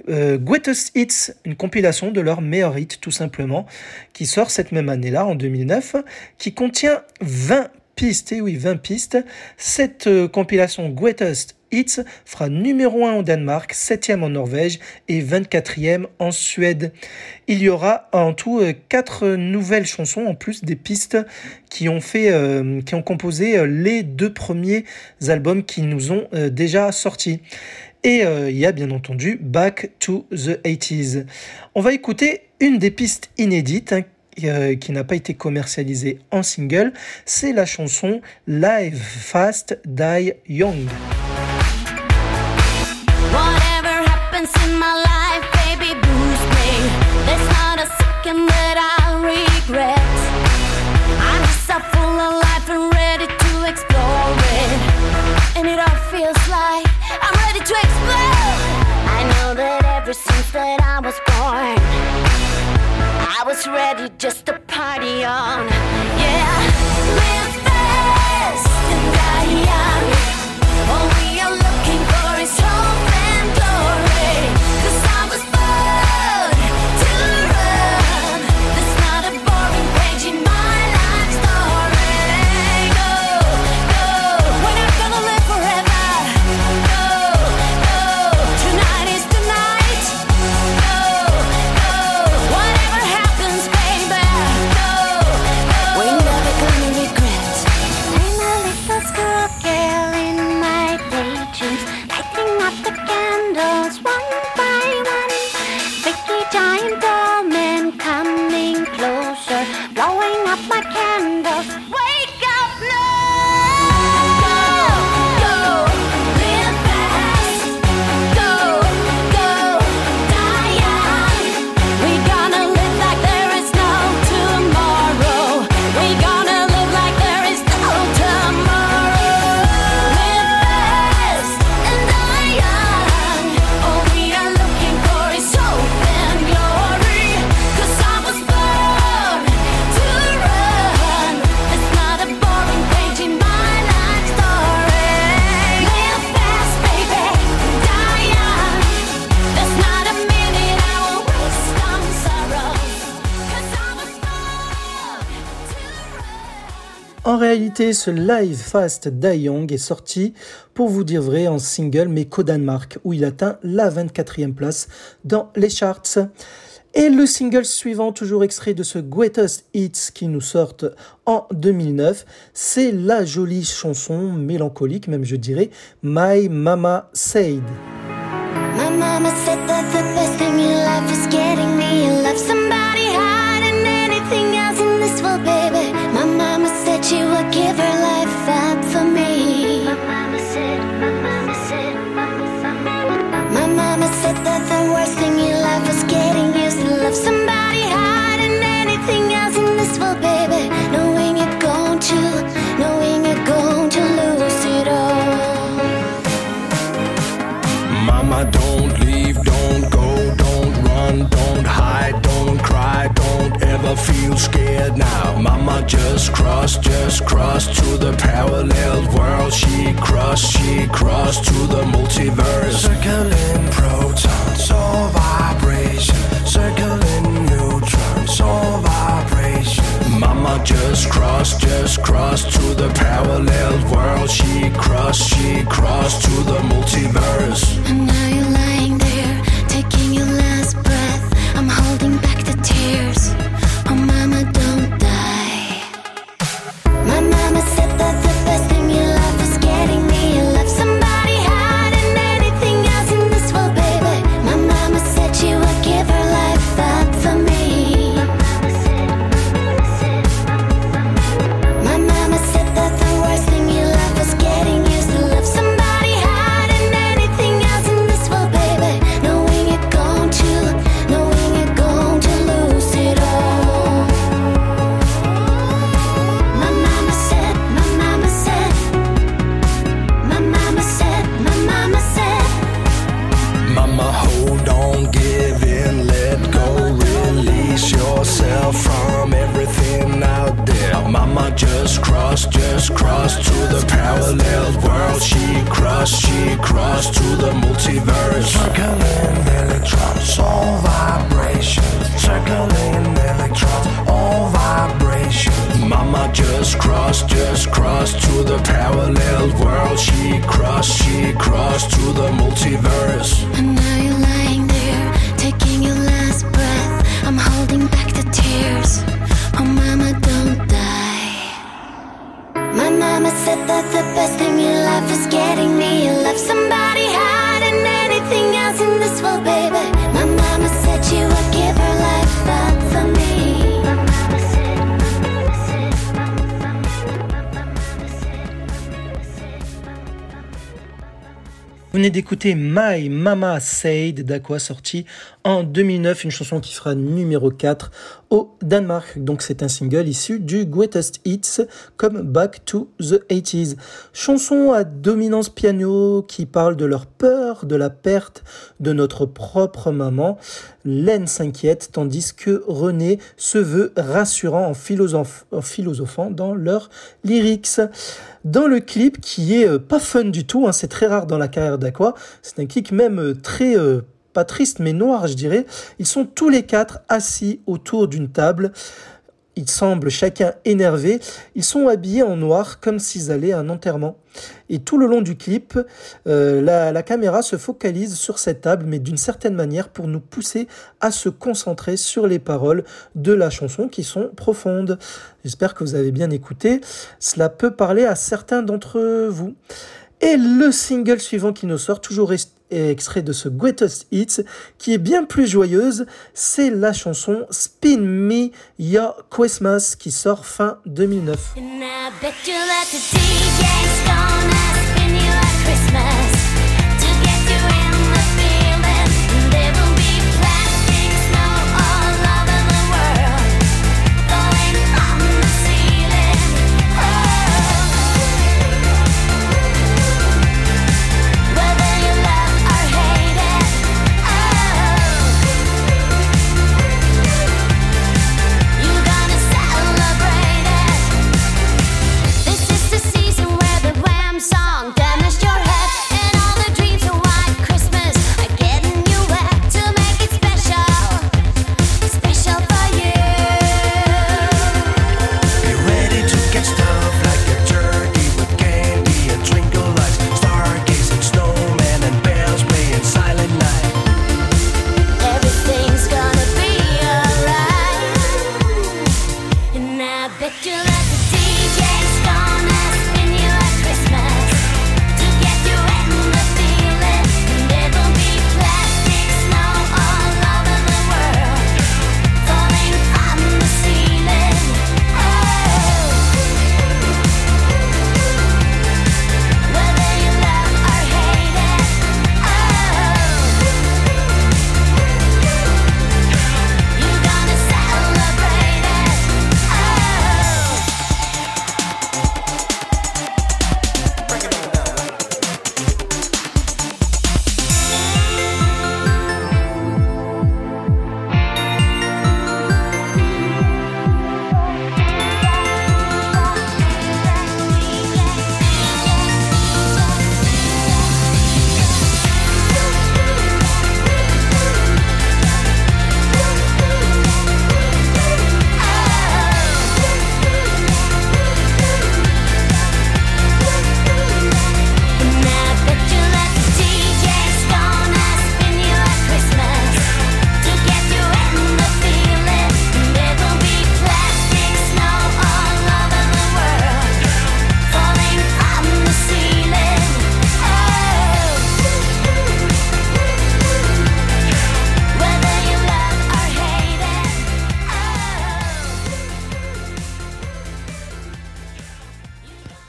euh, Greatest Hits, une compilation de leurs meilleurs hits tout simplement, qui sort cette même année-là, en 2009, qui contient 20 pistes, et oui 20 pistes. Cette euh, compilation Greatest Hits fera numéro 1 au Danemark, 7e en Norvège et 24e en Suède. Il y aura en tout 4 nouvelles chansons en plus des pistes qui ont fait, euh, qui ont composé euh, les deux premiers albums qui nous ont euh, déjà sortis. Et euh, il y a bien entendu Back to the 80s. On va écouter une des pistes inédites hein, euh, qui n'a pas été commercialisée en single. C'est la chanson Live Fast Die Young. I was ready just to party on. Yeah, En réalité, ce live Fast Die Young est sorti, pour vous dire vrai, en single, mais qu'au Danemark, où il atteint la 24e place dans les charts. Et le single suivant, toujours extrait de ce Greatest Hits qui nous sort en 2009, c'est la jolie chanson mélancolique, même je dirais, My Mama Said. Feel scared now. Mama just crossed, just crossed to the parallel world. She crossed, she crossed to the multiverse. Circling protons, all vibration. Circling neutrons, all vibration. Mama just crossed, just crossed to the parallel world. She crossed, she crossed to the multiverse. And now you're lying there, taking your last breath. I'm holding d'écouter My Mama Said d'Aqua sorti en 2009, une chanson qui sera numéro 4 Danemark. Donc c'est un single issu du Greatest Hits comme Back to the 80s. Chanson à dominance piano qui parle de leur peur de la perte de notre propre maman. Len s'inquiète tandis que René se veut rassurant en philosophant dans leurs lyrics. Dans le clip qui est euh, pas fun du tout, hein, c'est très rare dans la carrière d'Aqua, c'est un clip même euh, très euh, pas triste mais noir je dirais. Ils sont tous les quatre assis autour d'une table. Ils semblent chacun énervés. Ils sont habillés en noir comme s'ils allaient à un enterrement. Et tout le long du clip, euh, la, la caméra se focalise sur cette table, mais d'une certaine manière pour nous pousser à se concentrer sur les paroles de la chanson qui sont profondes. J'espère que vous avez bien écouté. Cela peut parler à certains d'entre vous. Et le single suivant qui nous sort, toujours extrait de ce Greatest Hits, qui est bien plus joyeuse, c'est la chanson Spin Me Your Christmas qui sort fin 2009.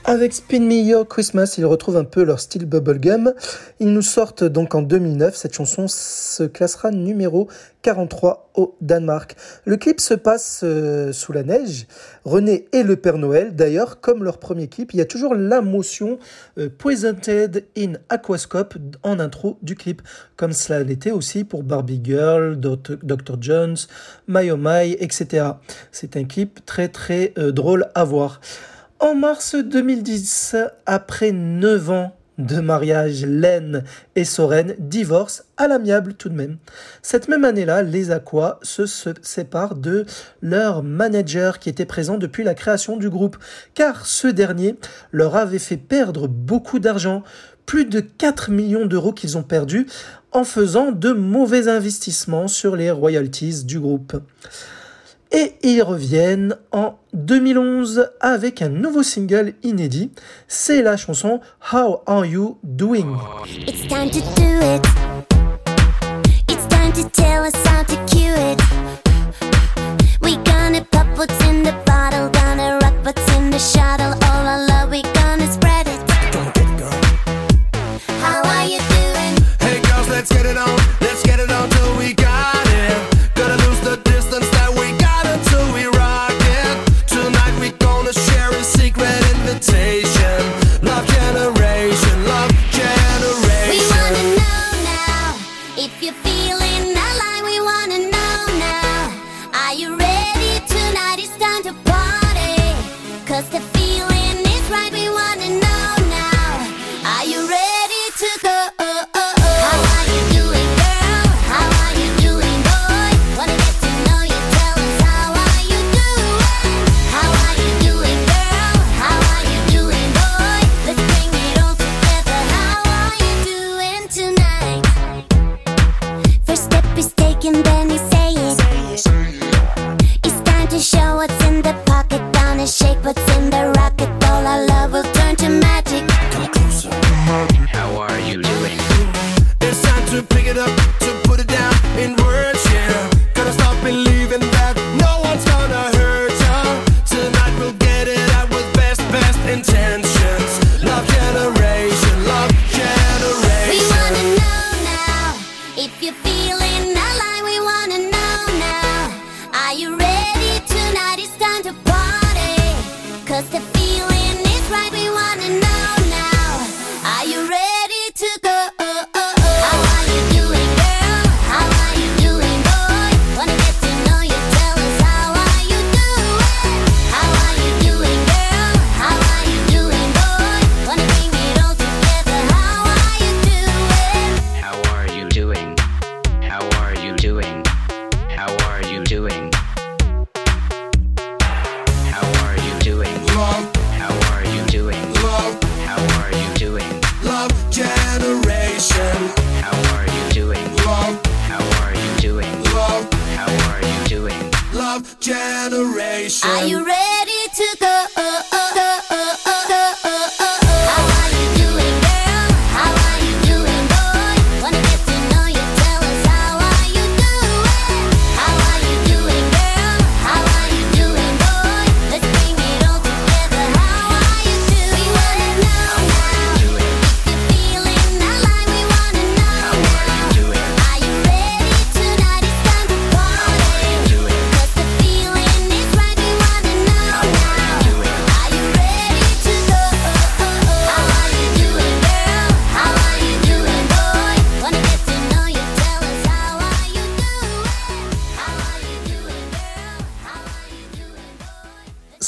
Avec Spin Me Your Christmas, ils retrouvent un peu leur style bubblegum. Ils nous sortent donc en 2009. Cette chanson se classera numéro 43 au Danemark. Le clip se passe euh, sous la neige. René et le Père Noël, d'ailleurs, comme leur premier clip, il y a toujours la motion euh, Presented in Aquascope en intro du clip, comme cela l'était aussi pour Barbie Girl, Dr. Jones, My Oh My, etc. C'est un clip très très euh, drôle à voir. En mars 2010, après 9 ans de mariage, Len et Soren divorcent à l'amiable tout de même. Cette même année-là, les Aqua se, séparent de leur manager qui était présent depuis la création du groupe, car ce dernier leur avait fait perdre beaucoup d'argent, plus de 4 millions d'euros qu'ils ont perdus en faisant de mauvais investissements sur les royalties du groupe. Et ils reviennent en 2011 avec un nouveau single inédit. C'est la chanson How Are You Doing? It's time to do it. It's time to tell us how to cue it. We gonna pop what's in the bottle, gonna rock what's in the shuttle.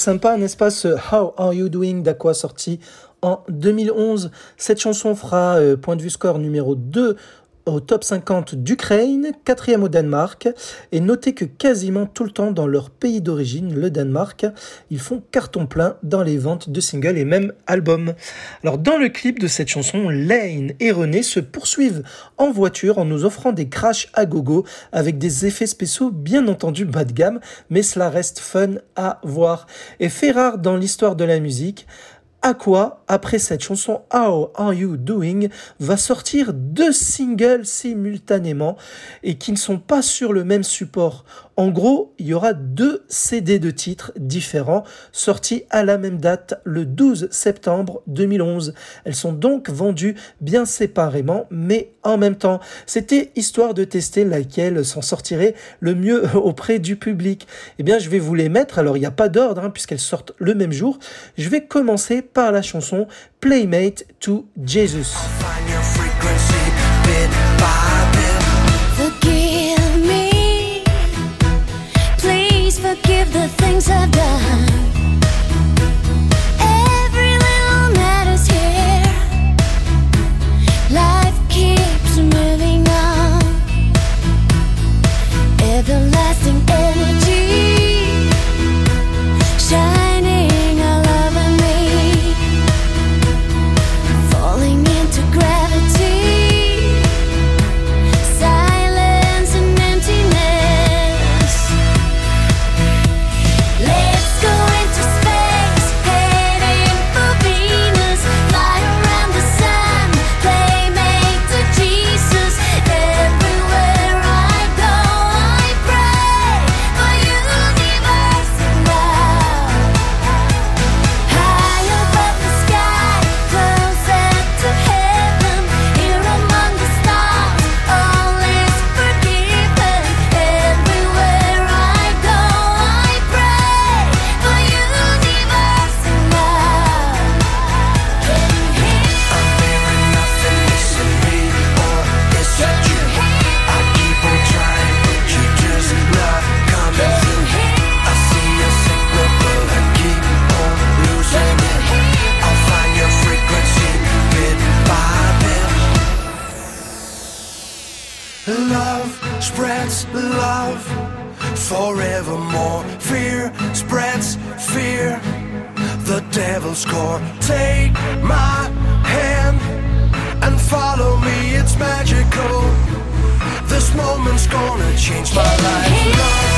Sympa, n'est-ce pas, ce How Are You Doing d'Aqua sorti en 2011. Cette chanson fera euh, point de vue score numéro 2 au top 50 d'Ukraine, quatrième au Danemark, et notez que quasiment tout le temps dans leur pays d'origine, le Danemark, ils font carton plein dans les ventes de singles et même albums. Alors dans le clip de cette chanson, Lane et René se poursuivent en voiture en nous offrant des crashs à gogo avec des effets spéciaux bien entendu bas de gamme, mais cela reste fun à voir. Et fait rare dans l'histoire de la musique, Aqua, après cette chanson How Are You Doing, va sortir deux singles simultanément et qui ne sont pas sur le même support. En gros, il y aura deux CD de titres différents sortis à la même date, le 12 septembre 2011. Elles sont donc vendues bien séparément, mais en même temps. C'était histoire de tester laquelle s'en sortirait le mieux (laughs) auprès du public. Eh bien, je vais vous les mettre. Alors, il n'y a pas d'ordre, hein, puisqu'elles sortent le même jour. Je vais commencer par la chanson Playmate to Jesus. The things I've done. score. Take my hand and follow me, it's magical. This moment's gonna change my life.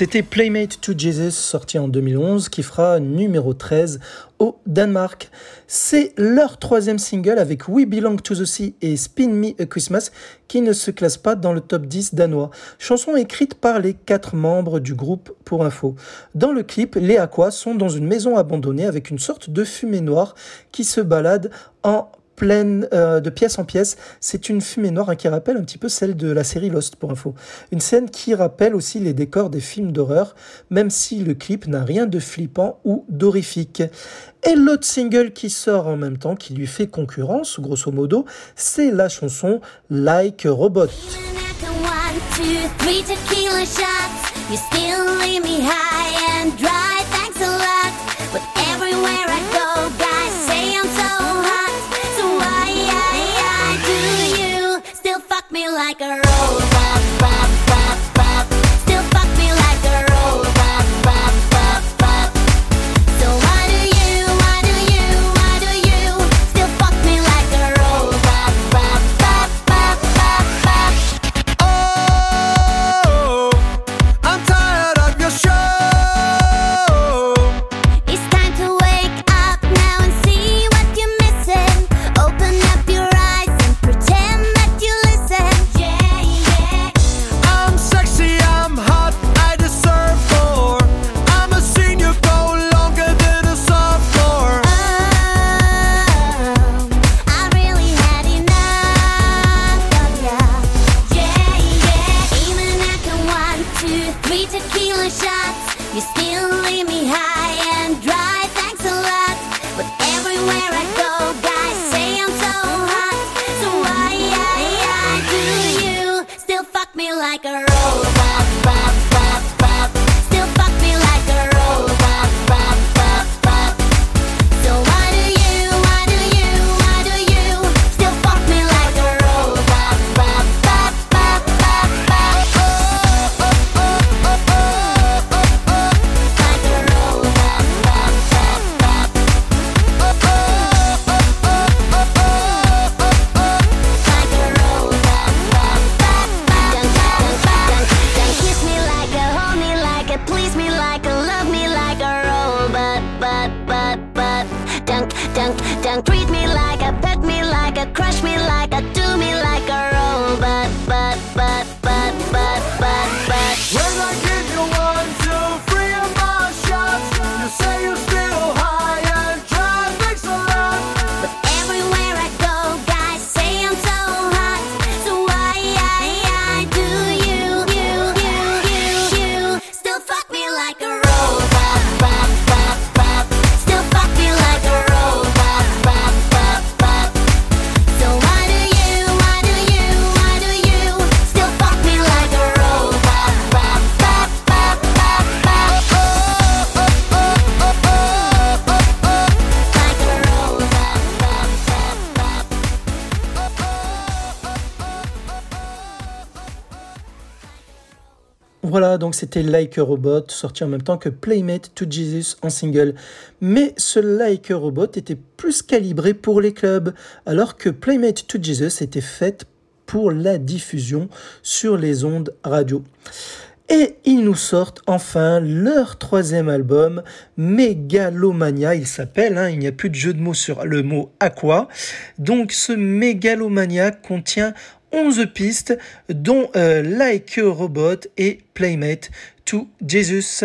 C'était Playmate to Jesus, sorti en 2011, qui fera numéro 13 au Danemark. C'est leur troisième single avec We Belong to the Sea et Spin Me a Christmas qui ne se classe pas dans le top 10 danois. Chanson écrite par les quatre membres du groupe pour info. Dans le clip, les Aquas sont dans une maison abandonnée avec une sorte de fumée noire qui se balade en pleine euh, de pièce en pièce. C'est une fumée noire hein, qui rappelle un petit peu celle de la série Lost pour info. Une scène qui rappelle aussi les décors des films d'horreur, même si le clip n'a rien de flippant ou d'horrifique. Et l'autre single qui sort en même temps, qui lui fait concurrence, grosso modo, c'est la chanson Like Robot. like a robot. C'était Like a Robot, sorti en même temps que Playmate to Jesus en single. Mais ce Like a Robot était plus calibré pour les clubs, alors que Playmate to Jesus était faite pour la diffusion sur les ondes radio. Et ils nous sortent enfin leur troisième album, Megalomania, il s'appelle, hein, il n'y a plus de jeu de mots sur le mot aqua. Donc ce Megalomania contient 11 pistes, dont euh, Like Robot et Playmate Jesus.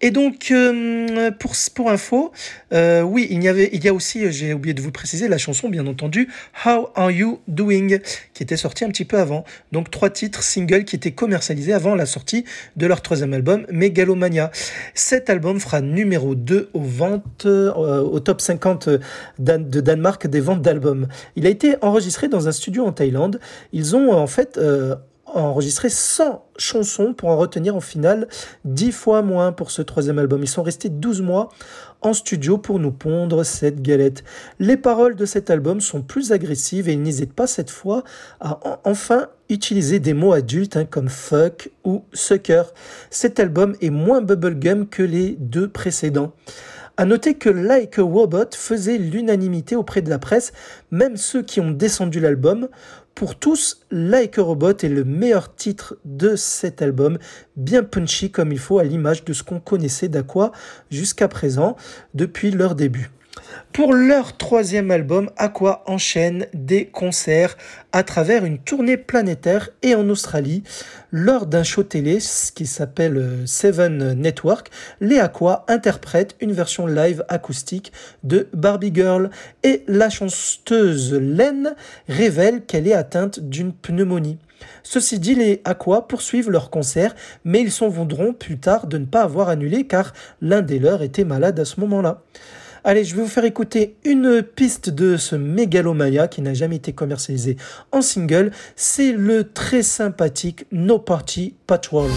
Et donc, euh, pour, info, euh, oui, il y, avait, il y a aussi, j'ai oublié de vous préciser, la chanson, bien entendu, How Are You Doing, qui était sortie un petit peu avant. Donc, trois titres singles qui étaient commercialisés avant la sortie de leur troisième album, Megalomania. Cet album fera numéro 2 aux ventes, euh, au top 50 Dan- de Danemark des ventes d'albums. Il a été enregistré dans un studio en Thaïlande. Ils ont en fait enregistré 100 chansons pour en retenir en finale 10 fois moins pour ce troisième album. Ils sont restés 12 mois en studio pour nous pondre cette galette. Les paroles de cet album sont plus agressives et ils n'hésitent pas cette fois à en- enfin utiliser des mots adultes hein, comme fuck ou sucker. Cet album est moins bubblegum que les deux précédents. À noter que Like a Robot faisait l'unanimité auprès de la presse, même ceux qui ont descendu l'album. Pour tous, Like a Robot est le meilleur titre de cet album, bien punchy comme il faut à l'image de ce qu'on connaissait d'Aqua jusqu'à présent depuis leur début. Pour leur troisième album, Aqua enchaîne des concerts à travers une tournée planétaire et en Australie. Lors d'un show télé qui s'appelle euh, Seven Network, les Aqua interprètent une version live acoustique de Barbie Girl et la chanteuse Len révèle qu'elle est atteinte d'une pneumonie. Ceci dit, les Aqua poursuivent leur concert, mais ils s'en voudront plus tard de ne pas avoir annulé car l'un des leurs était malade à ce moment-là. Allez, je vais vous faire écouter une piste de ce Megalomania qui n'a jamais été commercialisé en single. C'est le très sympathique No Party Patrol.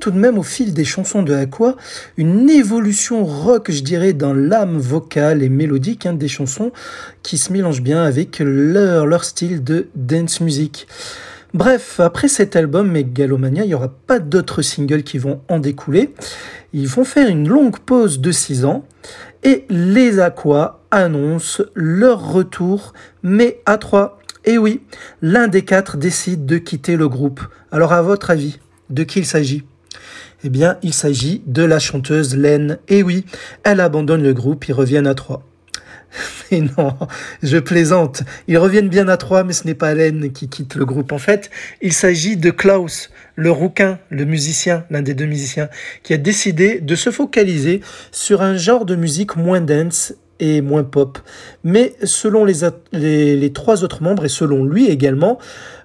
Tout de même au fil des chansons de Aqua une évolution rock, je dirais, dans l'âme vocale et mélodique hein, des chansons qui se mélangent bien avec leur, leur style de dance music. Bref, après cet album Megalomania, il n'y aura pas d'autres singles qui vont en découler. Ils vont faire une longue pause de 6 ans et les Aqua annoncent leur retour, mais à 3. Et oui, l'un des quatre décide de quitter le groupe. Alors à votre avis, de qui il s'agit? Eh bien, il s'agit de la chanteuse Len. Et oui, elle abandonne le groupe, ils reviennent à 3. Et (laughs) non, je plaisante. Ils reviennent bien à trois, mais ce n'est pas Allen qui quitte le groupe. En fait, il s'agit de Klaus, le rouquin, le musicien, l'un des deux musiciens, qui a décidé de se focaliser sur un genre de musique moins dense et moins pop. Mais selon les, les trois autres membres, et selon lui également,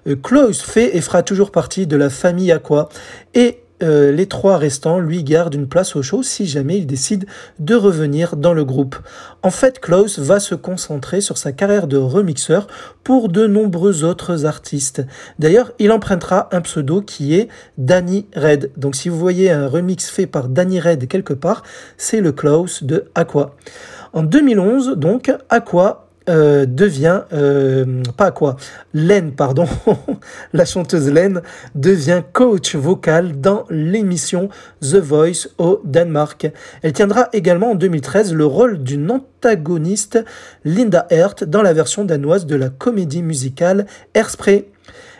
euh, Klaus fait et fera toujours partie de la famille Aqua. Et euh, les trois restants lui gardent une place au show si jamais il décide de revenir dans le groupe. En fait, Klaus va se concentrer sur sa carrière de remixeur pour de nombreux autres artistes. D'ailleurs, il empruntera un pseudo qui est Danny Red. Donc si vous voyez un remix fait par Danny Red quelque part, c'est le Klaus de Aqua. En 2011, donc, Aqua euh, devient, euh, pas Aqua, Len, pardon, (laughs) la chanteuse Len devient coach vocal dans l'émission The Voice au Danemark. Elle tiendra également en 2013 le rôle d'une antagoniste, Linda Hert, dans la version danoise de la comédie musicale Airspray.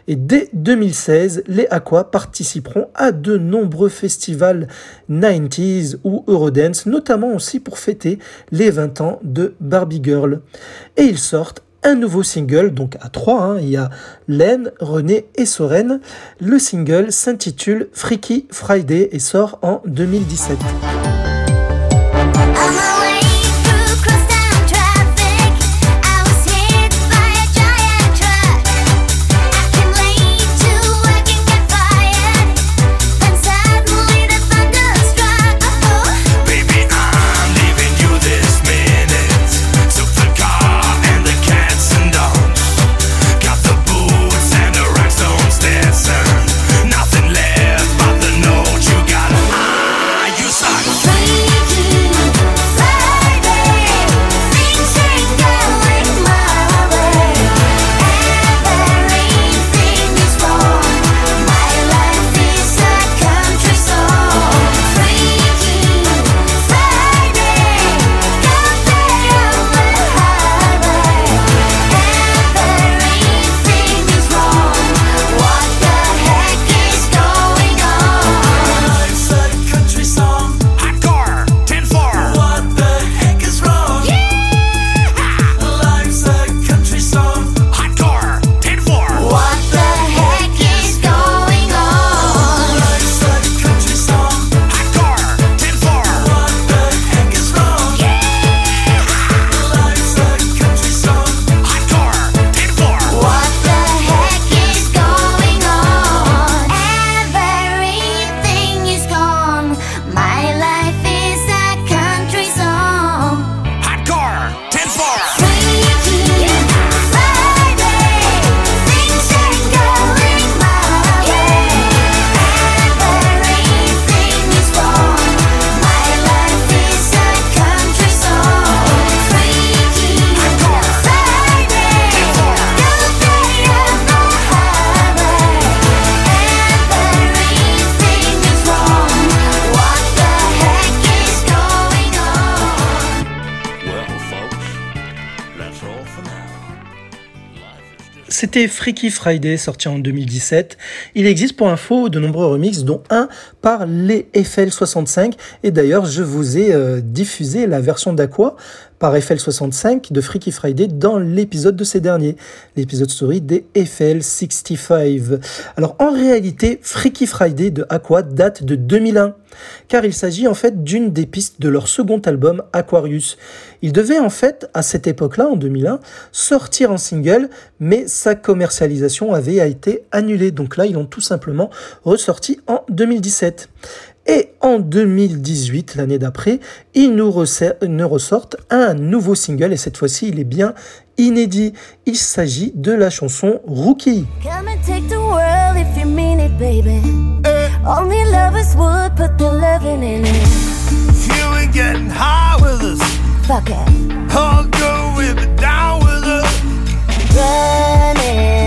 Et dès 2016, les Aqua participeront à de nombreux festivals 90s ou Eurodance, notamment aussi pour fêter les 20 ans de Barbie Girl. Et ils sortent un nouveau single, donc à trois, hein, il y a Len, René et Soren. Le single s'intitule Freaky Friday et sort en 2017. Freaky Friday, sorti en 2017. Il existe pour info de nombreux remixes, dont un par les FL65. Et d'ailleurs, je vous ai euh, diffusé la version d'Aqua par FL65 de Freaky Friday dans l'épisode de ces derniers, l'épisode story des FL65. Alors en réalité, Freaky Friday de Aqua date de 2001, car il s'agit en fait d'une des pistes de leur second album Aquarius. Il devait en fait, à cette époque-là, en 2001, sortir en single, mais sa commercialisation avait été annulée. Donc là, ils l'ont tout simplement ressorti en 2017. Et en 2018, l'année d'après, ils nous, ressortent un nouveau single, et cette fois-ci, il est bien inédit. Il s'agit de la chanson Rookie. Come and take the world if you mean it, baby. Only lovers would put the loving in it. You ain't getting high with us. Fuck it. I'll go with it down with us. Running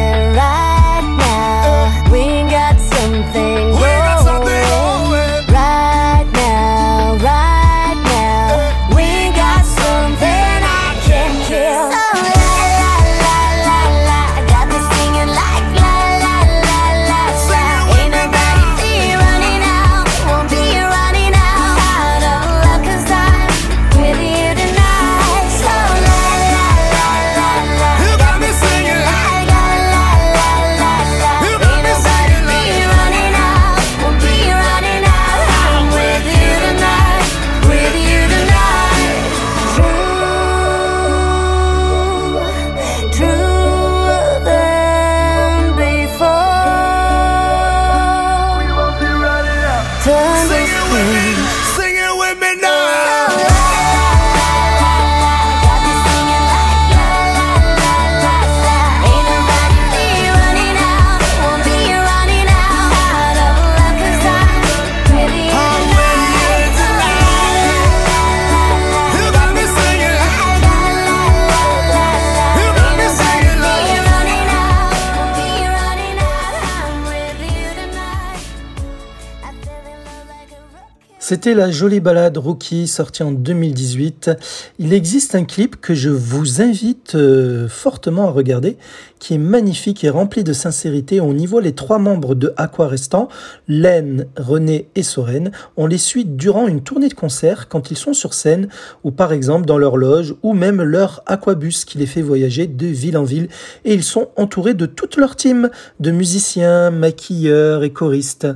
C'était la jolie balade Rookie sortie en 2018. Il existe un clip que je vous invite euh, fortement à regarder qui est magnifique et rempli de sincérité. On y voit les trois membres de Aqua restants, Len, René et Soren. On les suit durant une tournée de concert quand ils sont sur scène ou par exemple dans leur loge ou même leur aquabus qui les fait voyager de ville en ville et ils sont entourés de toute leur team de musiciens, maquilleurs et choristes.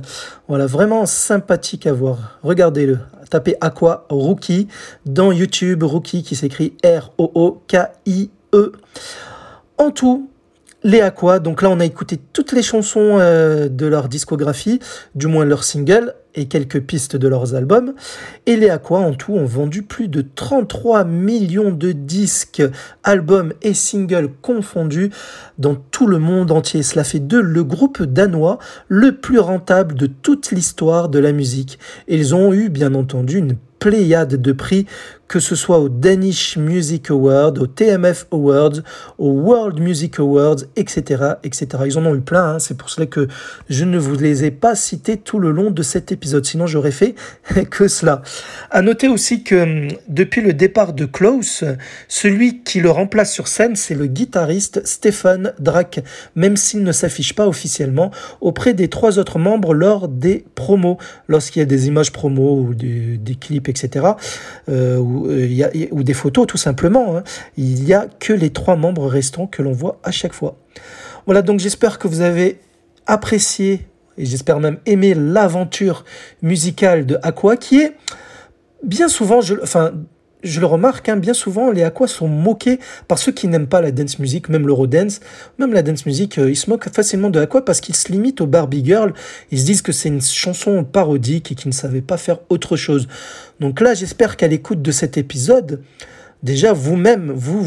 Voilà, vraiment sympathique à voir. Regardez-le. Tapez Aqua Rookie dans YouTube, Rookie qui s'écrit R-O-O-K-I-E. En tout, les Aqua, donc là on a écouté toutes les chansons euh, de leur discographie, du moins leurs singles et quelques pistes de leurs albums. Et les Aqua en tout ont vendu plus de 33 millions de disques, albums et singles confondus dans tout le monde entier. Cela fait d'eux le groupe danois le plus rentable de toute l'histoire de la musique. Et ils ont eu bien entendu une pléiade de prix, que ce soit au Danish Music Award, au TMF Awards, au World Music Awards, etc. etc. Ils en ont eu plein, hein. c'est pour cela que je ne vous les ai pas cités tout le long de cet épisode, sinon j'aurais fait (laughs) que cela. À noter aussi que hum, depuis le départ de Klaus, celui qui le remplace sur scène, c'est le guitariste Stefan Drack, même s'il ne s'affiche pas officiellement auprès des trois autres membres lors des promos, lorsqu'il y a des images promos ou des, clips, etc. euh, ou des photos tout simplement. hein. Il n'y a que les trois membres restants que l'on voit à chaque fois. Voilà, donc j'espère que vous avez apprécié et j'espère même aimé l'aventure musicale de Aqua qui est bien souvent, je, enfin, je le remarque, hein, bien souvent, les Aqua sont moqués par ceux qui n'aiment pas la dance music, même l'eurodance, même la dance music, euh, ils se moquent facilement de Aqua parce qu'ils se limitent au Barbie Girl. Ils se disent que c'est une chanson parodique et qu'ils ne savaient pas faire autre chose. Donc là, j'espère qu'à l'écoute de cet épisode, déjà vous-même, vous,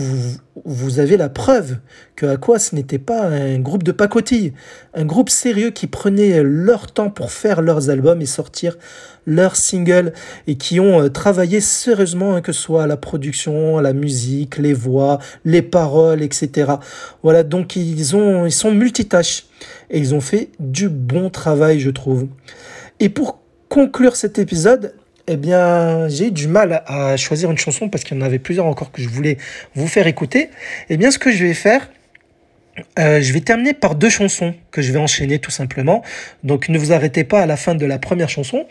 vous, avez la preuve que Aqua, ce n'était pas un groupe de pacotilles, un groupe sérieux qui prenait leur temps pour faire leurs albums et sortir leurs singles et qui ont euh, travaillé sérieusement, hein, que ce soit la production, la musique, les voix, les paroles, etc. Voilà, donc ils, ont, ils sont multitâches et ils ont fait du bon travail, je trouve. Et pour conclure cet épisode, eh bien, j'ai du mal à choisir une chanson parce qu'il y en avait plusieurs encore que je voulais vous faire écouter. Eh bien, ce que je vais faire, euh, je vais terminer par deux chansons que je vais enchaîner tout simplement. Donc ne vous arrêtez pas à la fin de la première chanson.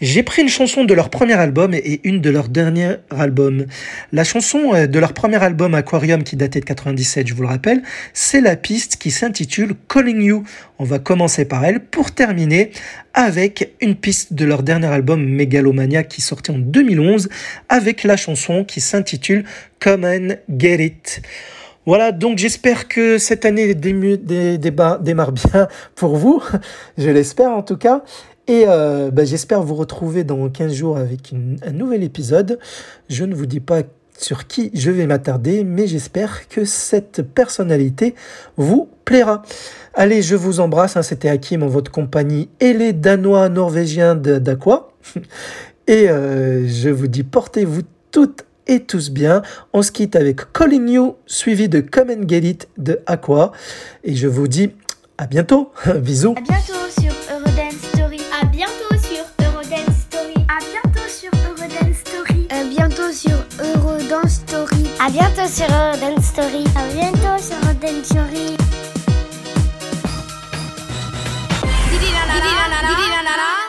J'ai pris une chanson de leur premier album et une de leur dernier album. La chanson euh, de leur premier album Aquarium qui datait de 97, je vous le rappelle, c'est la piste qui s'intitule Calling You. On va commencer par elle pour terminer avec une piste de leur dernier album Megalomania qui sortit en 2011 avec la chanson qui s'intitule Come and Get It. Voilà, donc j'espère que cette année démarre bien pour vous. (laughs) Je l'espère en tout cas. Et euh, bah, j'espère vous retrouver dans 15 jours avec un nouvel épisode. Je ne vous dis pas sur qui je vais m'attarder, mais j'espère que cette personnalité vous plaira. Allez, je vous embrasse. hein, C'était Hakim en votre compagnie et les Danois norvégiens d'Aqua. (laughs) Et euh, je vous dis portez-vous toutes et tous bien. On se quitte avec Calling You, suivi de Come and Get It de Aqua. Et je vous dis à bientôt. (laughs) Bisous. À bientôt sur Eurodance Story. À bientôt sur Eurodance Story. À bientôt sur Eurodance Story. À bientôt sur Eurodance Story. À bientôt sur Eurodance Story. À bientôt sur Eurodance Story. Ay,